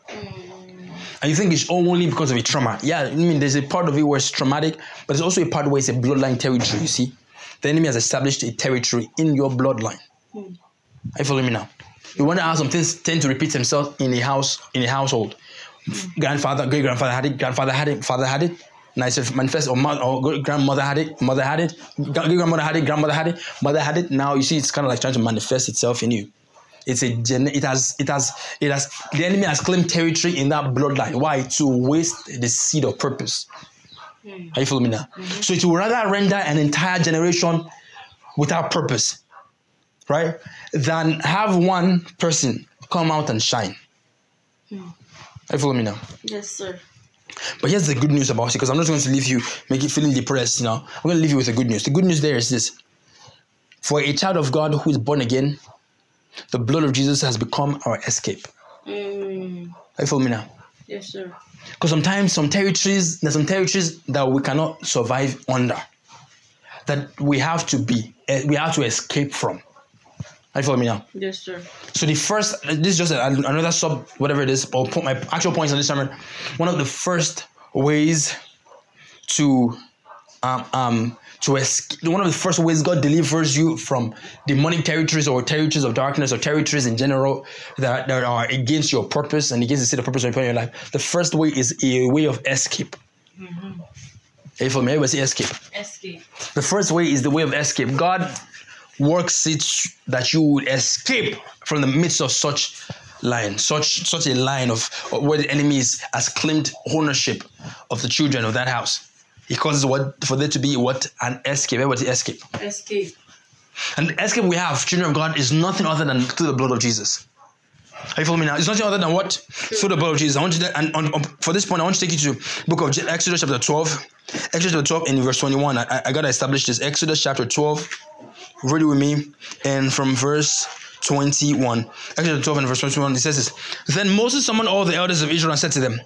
mm. and you think it's only because of a trauma. Yeah, I mean, there's a part of it where it's traumatic, but there's also a part where it's a bloodline territory. You see, the enemy has established a territory in your bloodline. Mm. Are you following me now? You wonder how some things tend to repeat themselves in a house, in a household. Grandfather, great grandfather had it, grandfather had it, father had it. Nice if manifest or, mother, or grandmother had it, mother had it, grandmother had it, grandmother had it, mother had it. Now you see, it's kind of like trying to manifest itself in you. It's a gen- it has it has it has the enemy has claimed territory in that bloodline. Why? To waste the seed of purpose. Hmm. Are you following me now? Mm-hmm. So it will rather render an entire generation without purpose, right? Than have one person come out and shine. Hmm. Are you following me now? Yes, sir. But here's the good news about it, because I'm not going to leave you make you feeling depressed. You know, I'm going to leave you with the good news. The good news there is this: for a child of God who is born again, the blood of Jesus has become our escape. Mm. Are you following me now? Yes, sir. Because sometimes some territories, there's some territories that we cannot survive under, that we have to be, eh, we have to escape from. Are you following me now? Yes, sir. So the first, this is just another sub, whatever it is, I'll put my actual points on this sermon. One of the first ways to, um, um, to escape, one of the first ways God delivers you from demonic territories or territories of darkness or territories in general that, that are against your purpose and against the state of purpose of your life. The first way is a way of escape. Are you following me? Everybody say escape. Escape. The first way is the way of escape. God works it that you would escape from the midst of such line, such such a line of of where the enemy is, has claimed ownership of the children of that house. He causes what for there to be what an escape. Everybody escape. Escape. And the escape we have, children of God, is nothing other than through the blood of Jesus. Are you following me now? It's nothing other than what? Through the blood of Jesus. I want you to, and on, on- um, for this point, I want to take you to book of Exodus chapter 12. Exodus chapter 12 in verse 21. I, I- I got to establish this. Exodus chapter 12. Read it with me. And from verse 21. Exodus 12 and verse 21, it says this. Then Moses summoned all the elders of Israel and said to them,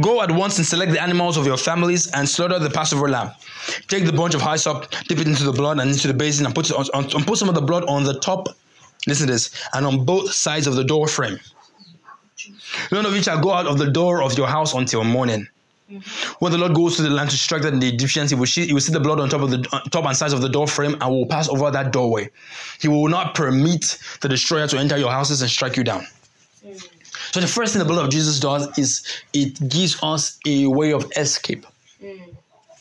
Go at once and select the animals of your families and slaughter the Passover lamb. Take the bunch of hyssop, dip it into the blood and into the basin and put, it on, on, and put some of the blood on the top Listen to this. And on both sides of the door frame. None of you shall go out of the door of your house until morning. When the Lord goes to the land to strike the Egyptians, he will, see, he will see the blood on top of the top and sides of the door frame and will pass over that doorway. He will not permit the destroyer to enter your houses and strike you down. So the first thing the blood of Jesus does is it gives us a way of escape. Mm.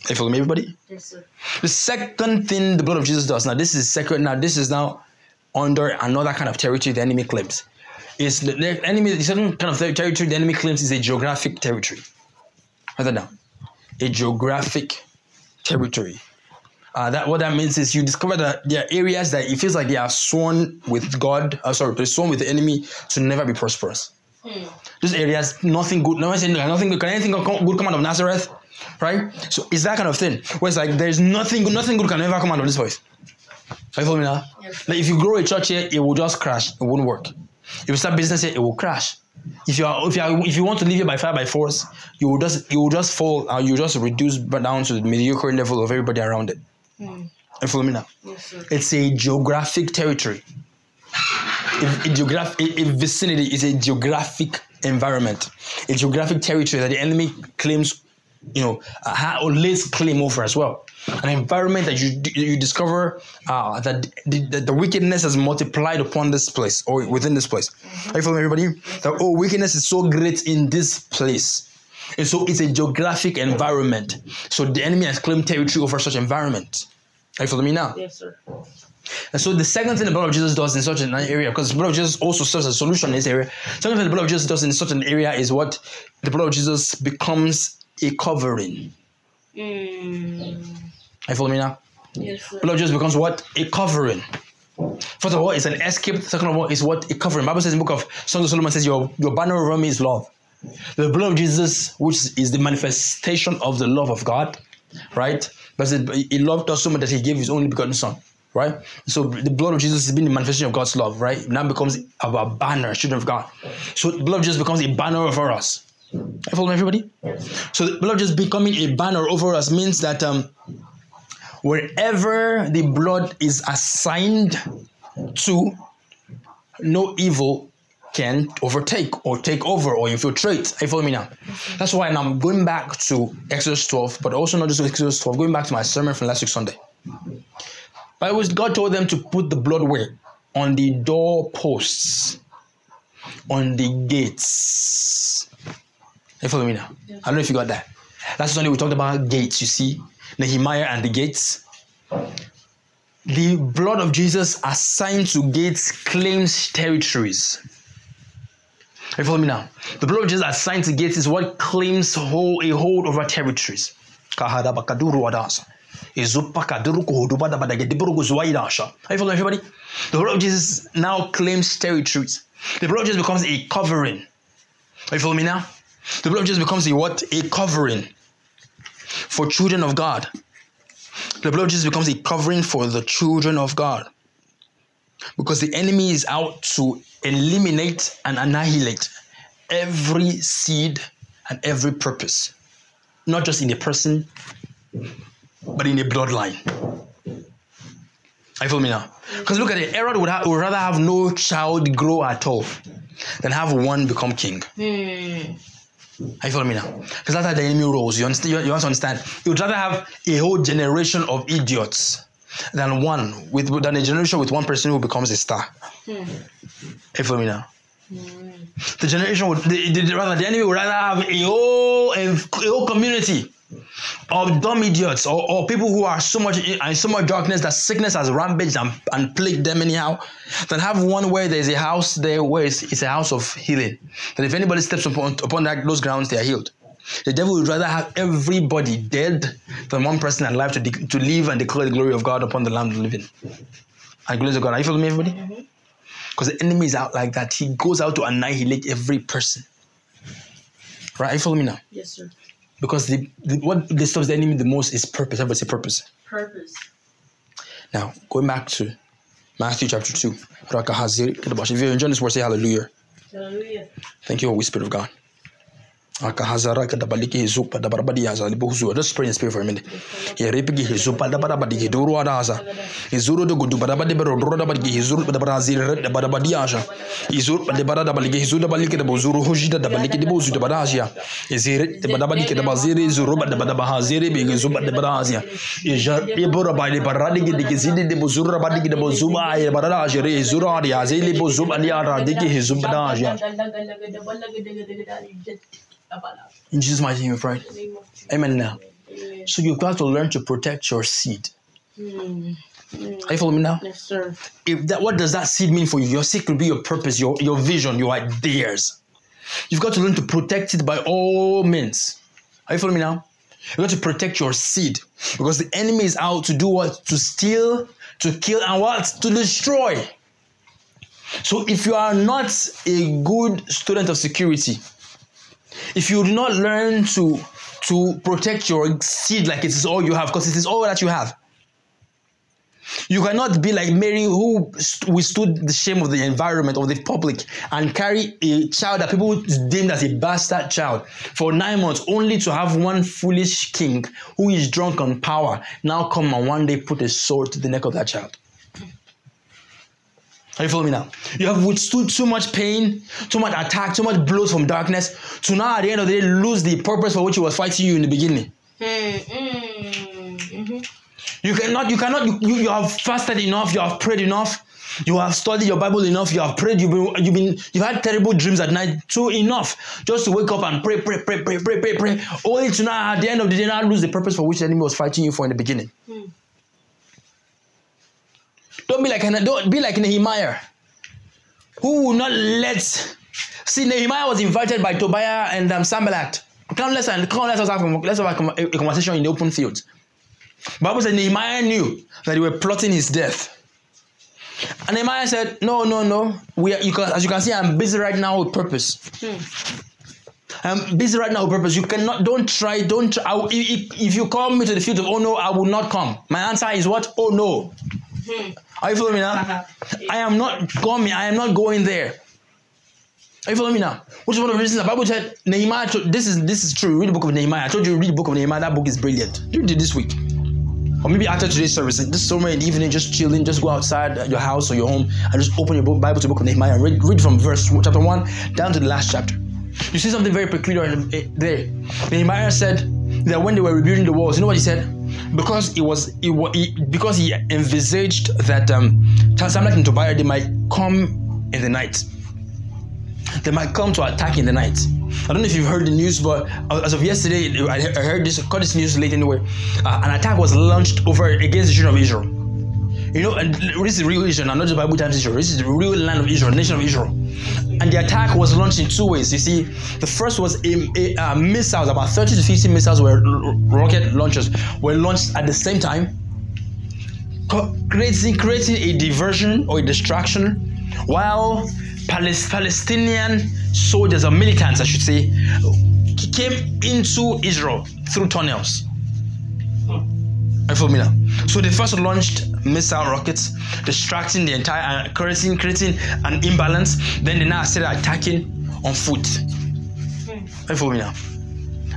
You follow me, everybody? Yes, sir. The second thing the blood of Jesus does, now this is second, now this is now under another kind of territory the enemy claims. Is the, the enemy, the second kind of territory the enemy claims is a geographic territory. Write that down. A geographic territory. Uh, that what that means is you discover that there are areas that it feels like they are sworn with God, uh, sorry, they're sworn with the enemy to never be prosperous. Those areas, nothing good, no one saying nothing good. Can anything good come good come out of Nazareth? Right? So it's that kind of thing. Where it's like there's nothing good, nothing good can ever come out of this place. Are you following me now? Yes. Like if you grow a church here, it will just crash. It won't work. If you start business here, it will crash. If you are, if you are, if you want to live here by fire by force, you will just you will just fall. Uh, you will just reduce down to the mediocre level of everybody around it. You follow me now? Yes. It's a geographic territory. A, a, geograph- a, a vicinity is a geographic environment, a geographic territory that the enemy claims, you know, uh, or lays claim over as well. An environment that you you discover uh, that the, the, the wickedness has multiplied upon this place or within this place. Are you following everybody? That oh, wickedness is so great in this place. And so it's a geographic environment. So the enemy has claimed territory over such environment. Are you following me now? Yes, sir. And so the second thing the blood of Jesus does in such an area, because the blood of Jesus also serves as a solution in this area. Second thing the blood of Jesus does in such an area is what the blood of Jesus becomes a covering. Mm. Are you following me now? Yes, sir. Jesus becomes what? A covering. First of all, it's an escape. Second of all, it's what? A covering. Bible says in the book of Songs of Solomon says, Your your banner over me is love. The blood of Jesus, which is the manifestation of the love of God, right? But he loved us so much that he gave his only begotten son, right? So the blood of Jesus has been the manifestation of God's love, right? Now becomes our banner, children of God. So the blood of Jesus becomes a banner over us. You follow me, everybody? So the blood of Jesus becoming a banner over us means that um, wherever the blood is assigned to, no evil can overtake or take over or infiltrate. Are you following me now? That's why I'm going back to Exodus 12, but also not just Exodus 12, going back to my sermon from last week Sunday. It was God told them to put the blood where? On the doorposts, on the gates. Are you following me now? I don't know if you got that. Last Sunday we talked about gates, you see, Nehemiah and the gates. The blood of Jesus assigned to gates claims territories. Are you follow me now? The blood of Jesus assigned to gates is what claims hold, a hold over territories. Are you following everybody? The blood of Jesus now claims territories. The blood of Jesus becomes a covering. Are you following me now? The blood of Jesus becomes a what? A covering for children of God. The blood of Jesus becomes a covering for the children of God. Because the enemy is out to eliminate and annihilate every seed and every purpose, not just in a person, but in a bloodline. I feel me now? Because look at it, Herod would, ha- would rather have no child grow at all than have one become king. Hmm. Are you following me now? Because that's how the enemy rolls. You understand? You, you want to understand? He would rather have a whole generation of idiots than one with than a generation with one person who becomes a star. Hmm. Are you following me now? The generation would the, the, rather the enemy would rather have a whole a whole community of dumb idiots or, or people who are so much in in so much darkness that sickness has rampaged and, and plagued them anyhow That have one where there's a house there where it's, it's a house of healing. That if anybody steps upon upon that, those grounds they are healed. The devil would rather have everybody dead than one person alive to, de- to live and declare the glory of God upon the land of the living. And glory to God. Are you following me everybody? Mm-hmm. Because the enemy is out like that. He goes out to annihilate every person. Right? Are you following me now? Yes, sir. Because the, the what disturbs the enemy the most is purpose. Everybody say purpose. Purpose. Now going back to Matthew chapter two. If you're enjoying this word, say hallelujah. Hallelujah. Thank you, Holy Spirit of God. Akahazara kadabaliki hizupa dabarabadi yaza libuhuzu. Just pray in spirit for a minute. Yerepigi hizupa dabarabadi hiduru adaza. Hizuru de gudu barabadi bero duro dabaliki hizuru dabarazir dabarabadi yaza. Hizuru dabarabadi hizuru dabaliki dabuzuru hujida dabaliki dibuzu dabarazia. Izire dabarabadi dabaziri hizuru dabaziri bi hizuba dabarazia. Ijar ibura bali baradi gidikizidi dibuzuru rabadi dibuzuba ay barazia hizuru adi azili buzuba li aradiki hizuba darazia. In Jesus' mighty name we pray. Amen now. So you've got to learn to protect your seed. Hmm. Are you following me now? Yes, sir. If that what does that seed mean for you? Your seed could be your purpose, your, your vision, your ideas. You've got to learn to protect it by all means. Are you following me now? You've got to protect your seed because the enemy is out to do what? To steal, to kill, and what? To destroy. So if you are not a good student of security, if you do not learn to to protect your seed like it is all you have, because it is all that you have. You cannot be like Mary, who st- withstood the shame of the environment, of the public, and carry a child that people deemed as a bastard child for nine months, only to have one foolish king who is drunk on power now come and one day put a sword to the neck of that child. Are you following me now? You have withstood too much pain, too much attack, too much blows from darkness to now at the end of the day lose the purpose for which he was fighting you in the beginning. Hmm. Mm. Mhm. You cannot, you cannot, you, you, you have fasted enough, you have prayed enough, you have studied your Bible enough, you have prayed, you've been, you've been, you've had terrible dreams at night, too enough just to wake up and pray, pray, pray, pray, pray, pray, pray, only to now at the end of the day now lose the purpose for which the enemy was fighting you for in the beginning. Hmm. Don't be like don't be like Nehemiah, who will not let. See, Nehemiah was invited by Tobiah and um, Sanballat. Come, let's um, come, let's have, a- let's have a, a conversation in the open field. Bible said Nehemiah knew that they were plotting his death. And Nehemiah said, No, no, no. We are, you can, as you can see, I'm busy right now with purpose. Hmm. I'm busy right now with purpose. You cannot, don't try, don't try. I if, if you call me to the field of oh no, I will not come. My answer is what? Oh no. Hmm. Are you following me now? I am not coming. I am not going there. Are you following me now? Which is one of the reasons the Bible said Nehemiah. This is this is true. Read the book of Nehemiah. I told you read the book of Nehemiah. That book is brilliant. Read it this week. or maybe after today's service, just somewhere in the evening, just chilling, just go outside your house or your home and just open your book, Bible to the book of Nehemiah and read, read from verse chapter 1 down to the last chapter. You see something very peculiar in, eh, there. Nehemiah said that when they were rebuilding the walls, you know what he said? Because it was, it he, because he envisaged that um, Sanballat and Tobiah they might come in the night. They might come to attack in the night. I don't know if you've heard the news, but as of yesterday, I I heard this, caught this news late anyway. Uh, an attack was launched over against the children of Israel. You know, and this is real Israel, and not just Bible times Israel. This is the real land of Israel, nation of Israel. And the attack was launched in two ways. You see, the first was a, a, uh, missiles, about 30 to 50 missiles were rocket launchers were launched at the same time, creating creating a diversion or a distraction, while Palestinian soldiers or militants, I should say, came into Israel through tunnels. Are you follow me now? So they first launched missile rockets, distracting the entire, uh, creating, creating an imbalance. Then they now started attacking on foot. Follow me now?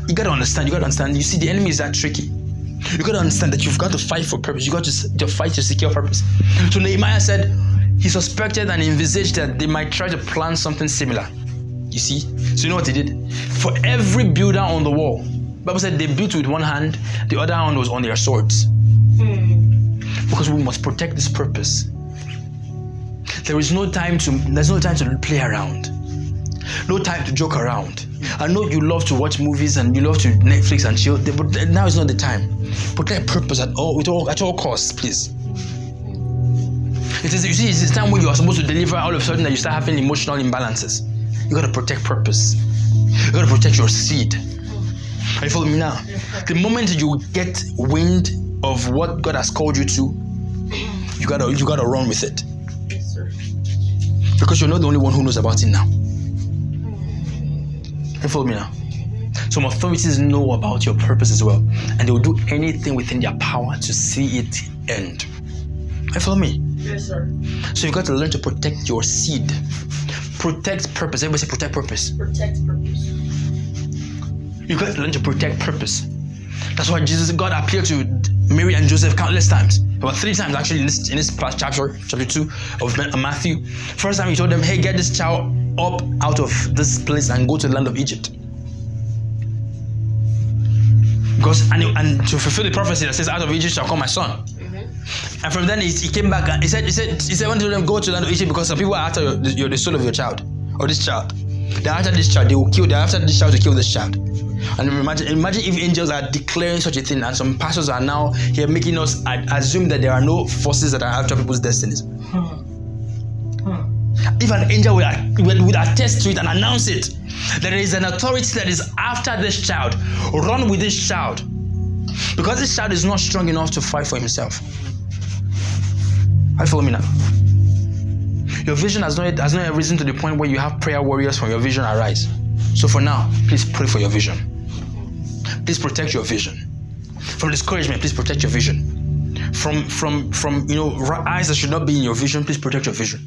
You gotta understand. You gotta understand. You see, the enemy is that tricky. You gotta understand that you've got to fight for purpose. You got to, to fight to secure purpose. So Nehemiah said he suspected and envisaged that they might try to plan something similar. You see? So you know what he did? For every builder on the wall, Bible said they built with one hand, the other hand was on their swords. Because we must protect this purpose. There is no time to there's no time to play around. No time to joke around. I know you love to watch movies and you love to Netflix and chill, but now is not the time. Protect purpose at all, with all at all costs, please. It is you see, it's time when you are supposed to deliver all of a sudden that you start having emotional imbalances. You gotta protect purpose. You gotta protect your seed. Are you following me now? The moment you get wind of what God has called you to, you gotta you gotta run with it. Yes, sir. Because you're not the only one who knows about it now. You follow me now? Some authorities know about your purpose as well, and they will do anything within their power to see it end. You follow me? Yes, sir. So you've got to learn to protect your seed. Protect purpose. Everybody say protect purpose. Protect purpose. You've got to learn to protect purpose. That's why Jesus, God appeared to Mary and Joseph countless times. About three times actually in this in this chapter, chapter two of Matthew. First time he told them, "Hey, get this child up out of this place and go to the land of Egypt." Because and, and to fulfill the prophecy that says, "Out of Egypt shall come my son." Mm-hmm. And from then he, he came back and he said, he said, he said, when to them go to the land of Egypt because some people are after your, your, the soul of your child or this child. They're after this child, they will kill. They're after this child to kill this child. And imagine, imagine if angels are declaring such a thing, and some pastors are now here making us assume that there are no forces that are after people's destinies. Hmm. Hmm. If an angel would, will attest to it and announce it, there is an authority that is after this child. Run with this child. Because this child is not strong enough to fight for himself. Are you follow me now? Your vision has not, has not yet risen to the point where you have prayer warriors from your vision arise. So for now, please pray for your vision. Please protect your vision. From discouragement, please protect your vision. From from from you know eyes that should not be in your vision, please protect your vision.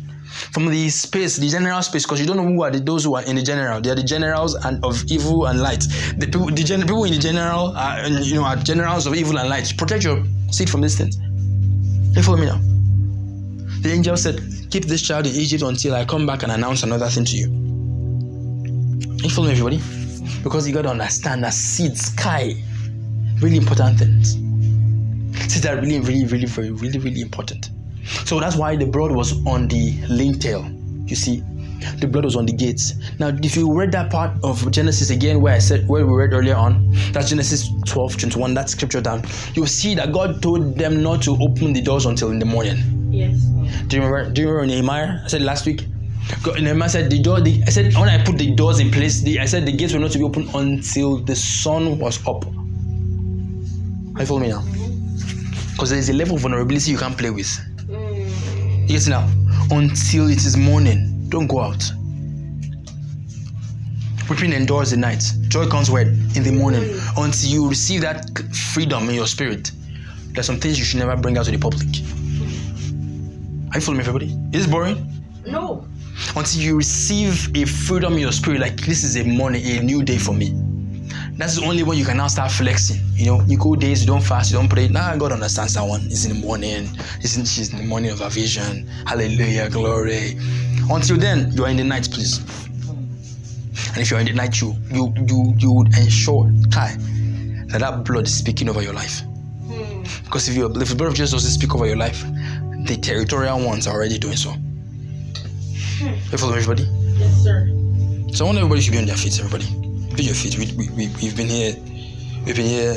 From the space, the general space, because you don't know who are the, those who are in the general. They are the generals and of evil and light. The people, the gen, people in the general, are, you know, are generals of evil and light. Protect your seed from these things. You follow me now? The angel said, Keep this child in Egypt until I come back and announce another thing to you. You follow me, everybody? Because you got to understand that seed, sky, really important things. Seeds are really, really, really, very, really, really important. So that's why the blood was on the lintel. You see, the blood was on the gates. Now, if you read that part of Genesis again, where I said where we read earlier on, that's Genesis 12, 21, that scripture down, you'll see that God told them not to open the doors until in the morning. Yes. Do you remember? Do you remember Nehemiah? I said last week. Nehemiah said the door. The, I said when I put the doors in place, the, I said the gates were not to be open until the sun was up. Are you follow me now? Because there is a level of vulnerability you can't play with. It now? Until it is morning, don't go out. Weeping endures the night. Joy comes when? In the morning. Until you receive that freedom in your spirit. There's some things you should never bring out to the public. Are you following me, everybody? Is this boring? No. Until you receive a freedom in your spirit, like this is a morning, a new day for me. That's the only when you can now start flexing. You know, you go days, you don't fast, you don't pray. Nah, God understands that one. It's in the morning. It's in, she's in the morning of her vision. Hallelujah, glory. Until then, you are in the night, please. And if you're in the night, you you you you would ensure, Kai, that that blood is speaking over your life. Hmm. Because if, you if the blood of Jesus doesn't speak over your life, the territorial ones are already doing so. You follow everybody? Yes, sir. So I want everybody should be on their feet, everybody. Be your feet. We, we, we, we've been here, we've been here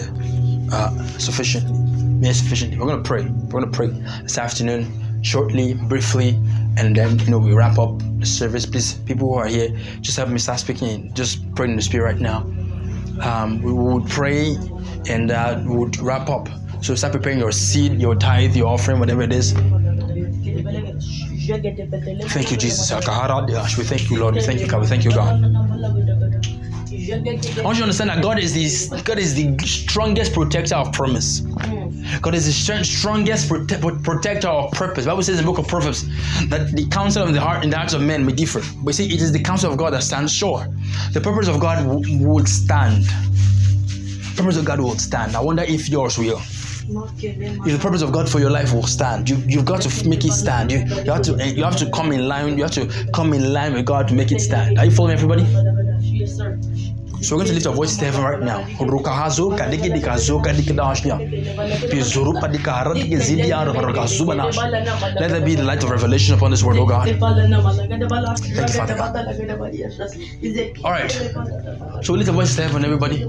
uh, sufficiently. Here sufficiently. We're gonna pray. We're gonna pray this afternoon, shortly, briefly, and then you know we wrap up the service. Please, people who are here, just have me start speaking. Just pray in the spirit right now. Um, we would pray and uh, we would wrap up. So start preparing your seed, your tithe, your offering, whatever it is. Thank you, Jesus. We thank you, Lord. We thank you, God. We thank you, God. I want you to understand that God is the God is the strongest protector of promise. God is the strongest prote- protector of purpose. The Bible says in the book of Proverbs that the counsel of the heart in the hearts of men may differ. But see, it is the counsel of God that stands sure. The purpose of God w- would stand. The purpose of God will stand. I wonder if yours will. If the purpose of God for your life will stand, you you've got to make it stand. You you have to you have to come in line. You have to come in line with God to make it stand. Are you following everybody? So we're going to lift our voices to heaven right now. Rukahazo kadiki dikazo kadiki dashnia. Pizuru padika haradiki zidia rukazuba nash. Let there be the light of revelation upon this word, oh God. Thank you, Father All right. So we lift our voices to heaven, everybody.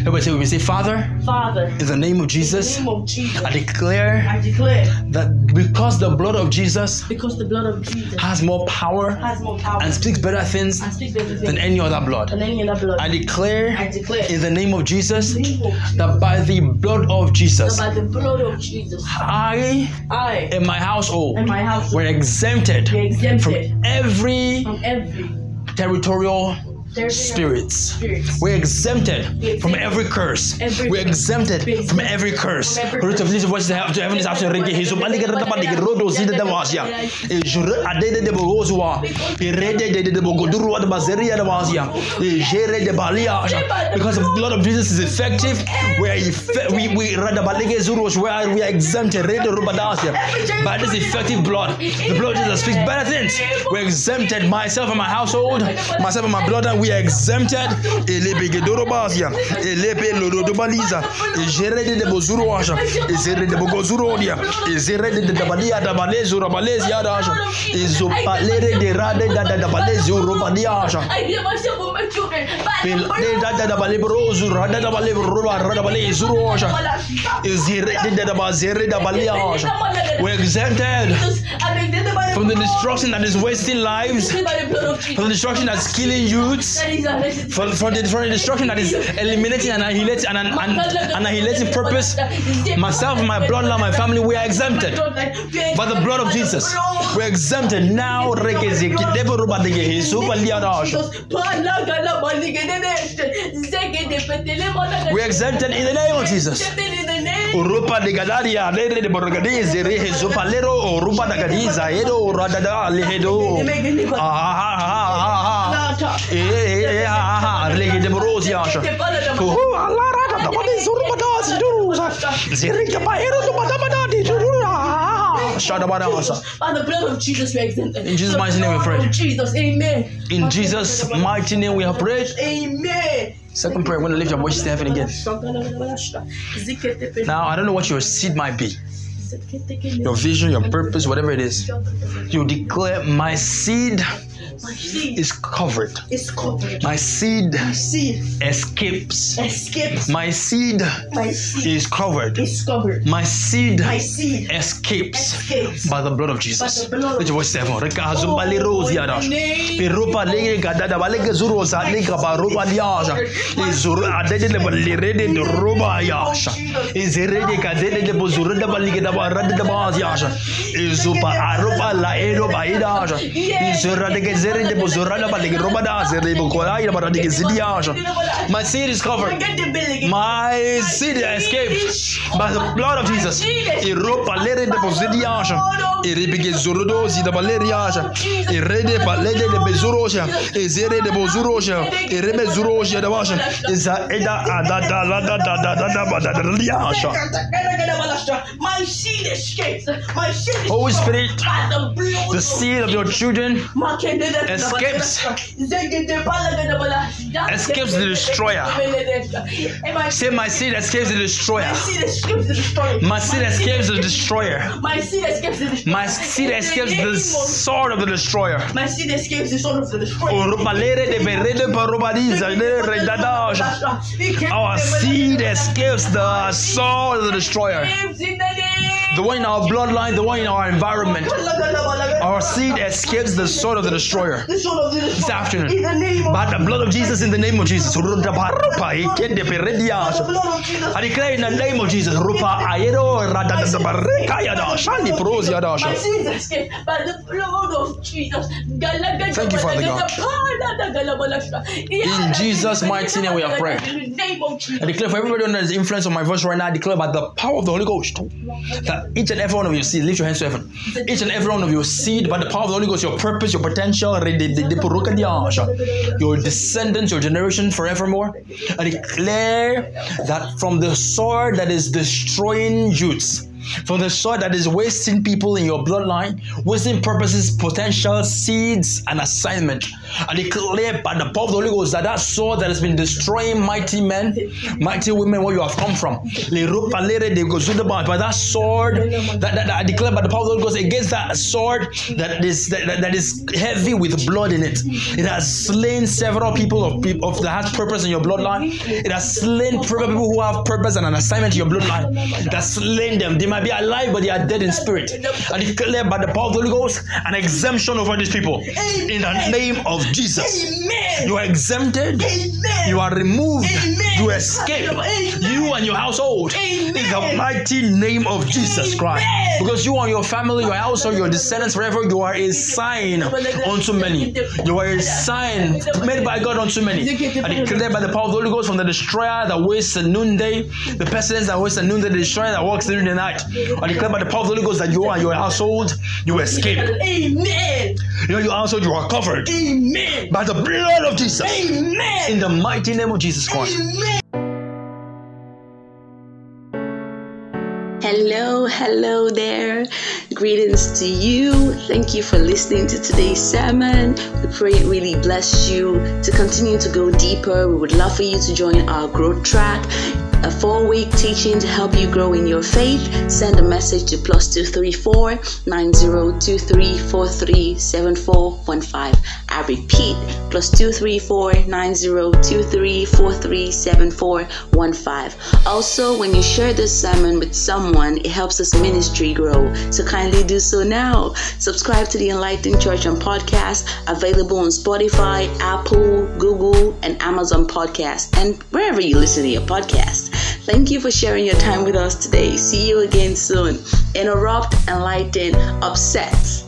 Everybody say, we say, Father, Father, in the name of in the Jesus, name of Jesus, I declare I declare that because the blood of Jesus because the blood of Jesus has more power has more power and speaks better things and speaks better than any other blood, than any other blood. I declare I declare in the name of Jesus name of Jesus, that by the blood of Jesus, by the blood of Jesus, I I and my household and my house were exempted be exempted from every from every territorial spirits. spirits. We're exempted from every curse. Every- We're exempted from every curse. Root of this voice to heaven is after Ricky. He's a maliga rata pandi rodo zida da wasia. E jure adede de bogozwa. E rede de bogoduru ad bazeria da wasia. E jere de balia. Because the blood of Jesus is effective. We are effe- we we rada balige zuros where we are exempted. Rede rubadasia. By this effective blood, the blood of Jesus speaks better things. We're exempted. Myself and my household, myself and my blood, we are exempted. Basia. Elebe lodobaliza. Ejere de. Ezere de. Ezere de dabalia. Ezopalere de rade da da dabalezi urobadia asha. I give myself for my children. by the Pel blood de of da da dabalebrozu. Ezere de dabazere. We're exempted from the destruction that is wasting lives, from the destruction that's killing youths, That is arrested. from, from, the, from the destruction that is eliminating and annihilating, and, and, and annihilating purpose. Myself, my bloodline, my family, we are exempted by the blood of Jesus. We're exempted now. We're exempted in the name of Jesus. Urupa de Gadaria, Lede de Borgadiz, Rehe Zopalero, Urupa de Gadiza, Edo, Radada, Lehedo. Ah, ah, ah, ah, ah. Eh, eh, eh, ah, ah, Lege de Borosia. Oh, Allah, Rada, what is Urupa Durusa? Zirika Baero, Badabadi, Durua. Shadabadasa. By the blood of Jesus, we exempted. In Jesus' mighty name we pray. of Jesus, amen. In Jesus' mighty name we have prayed. Amen. Second prayer, I'm going to lift your voice to heaven again. Now, I don't know what your seed might be, your vision, your purpose, whatever it is. You declare, My seed is covered. is covered. My seed My seed escapes. escapes. My seed My seed is covered. is covered. My seed My seed escapes escapes. by the blood of Jesus. Let your voice to heaven. Reka hazumbali rozi oh, in yadash. the name Pirupa lege gadada balege zuru sa lege baruba diasha. Izuru adede le balirede de ruba yasha. Izirede kadede de buzuru de balige da barade yasha. Izupa la ero baidasha. Izura de lere de bozorada ba lege roba da zere bo ko ai ba de zidiaja. My seed is covered. Get the bill again. My seed escaped by the blood of Jesus. Europa lere de bozidiaja. Iribige zorodo zida baleriaja. Irede balede de bezoroja. Ezere de bozuroja. Irebe zuroja de washa. Iza eda ada da la da da da da da ba da da liaja. My seed escapes. My seed is Holy Spirit, by the blood The seed of your children escapes escapes the destroyer. Say, my seed escapes the destroyer. My seed escapes the destroyer. My seed escapes the destroyer. My seed escapes the destroyer. My seed escapes the sword of the destroyer. My seed escapes the sword of the destroyer. Oh, Urubalere de berede parubadiza de redadaja. Our seed escapes the sword of the destroyer. The one in our bloodline, the one in our environment. Our seed escapes the sword of the destroyer. The sword of the destroyer. This afternoon. In the By the blood of Jesus, in the name of Jesus. Rudabarupa, ikede the perediaja. blood of Jesus. I declare in the name of Jesus, Rupa Ayedo Radadabareka Yada Shani Pros My sins escape by the blood of Jesus. Thank you, Father God. In Jesus' mighty name we are praying. In the name of Jesus. I declare for everybody under the influence of my voice right now, I declare by the power of the Holy Ghost that each and every one of your seed, lift your hands to heaven. Each and every one of your seed, by the power of the Holy Ghost, your purpose, your potential, your descendants, your generation forevermore. I declare that from the sword that is destroying youths, from the sword that is wasting people in your bloodline, wasting purposes, potential, seeds, and assignment. I declare by the power of the Holy Ghost that that sword that has been destroying mighty men, mighty women, where you have come from. By that sword, that, that, that I declare by the power of the Holy Ghost against that sword that is that, that, is heavy with blood in it. It has slain several people of people of that has purpose in your bloodline. It has slain people who have purpose and an assignment in your bloodline. It has slain them. They might be alive, but they are dead in spirit. I declare by the power of the Holy Ghost an exemption over these people. In the name of Jesus. Amen. You are exempted. Amen. You are removed. Amen. You escape. You and your household. Amen. In the mighty name of Jesus Christ. Because you and your family, your household, your descendants, forever, you are a sign unto many. You are a sign made by God unto many. I declare by the power of the Holy Ghost from the destroyer that wastes a noonday, the pestilence that wastes a noonday, the destroyer that walks during the night. I declare by the power of the Holy Ghost that you and your household, you escape. Amen. You and your household, you are covered Amen. by the blood of Jesus. Amen. In the mighty name of Jesus Christ. Amen. Hello, hello there. Greetings to you. Thank you for listening to today's sermon. We pray it really bless you. To continue to go deeper, we would love for you to join our growth track. A four week teaching to help you grow in your faith. Send a message to plus 234 9023 437415. I repeat, plus 234 9023 437415. Also, when you share this sermon with someone, it helps us ministry grow. So kindly do so now. Subscribe to the Enlightened Church on podcast, available on Spotify, Apple, Google, and Amazon Podcast, and wherever you listen to your podcast. Thank you for sharing your time with us today. See you again soon. Interrupt, enlighten, upset.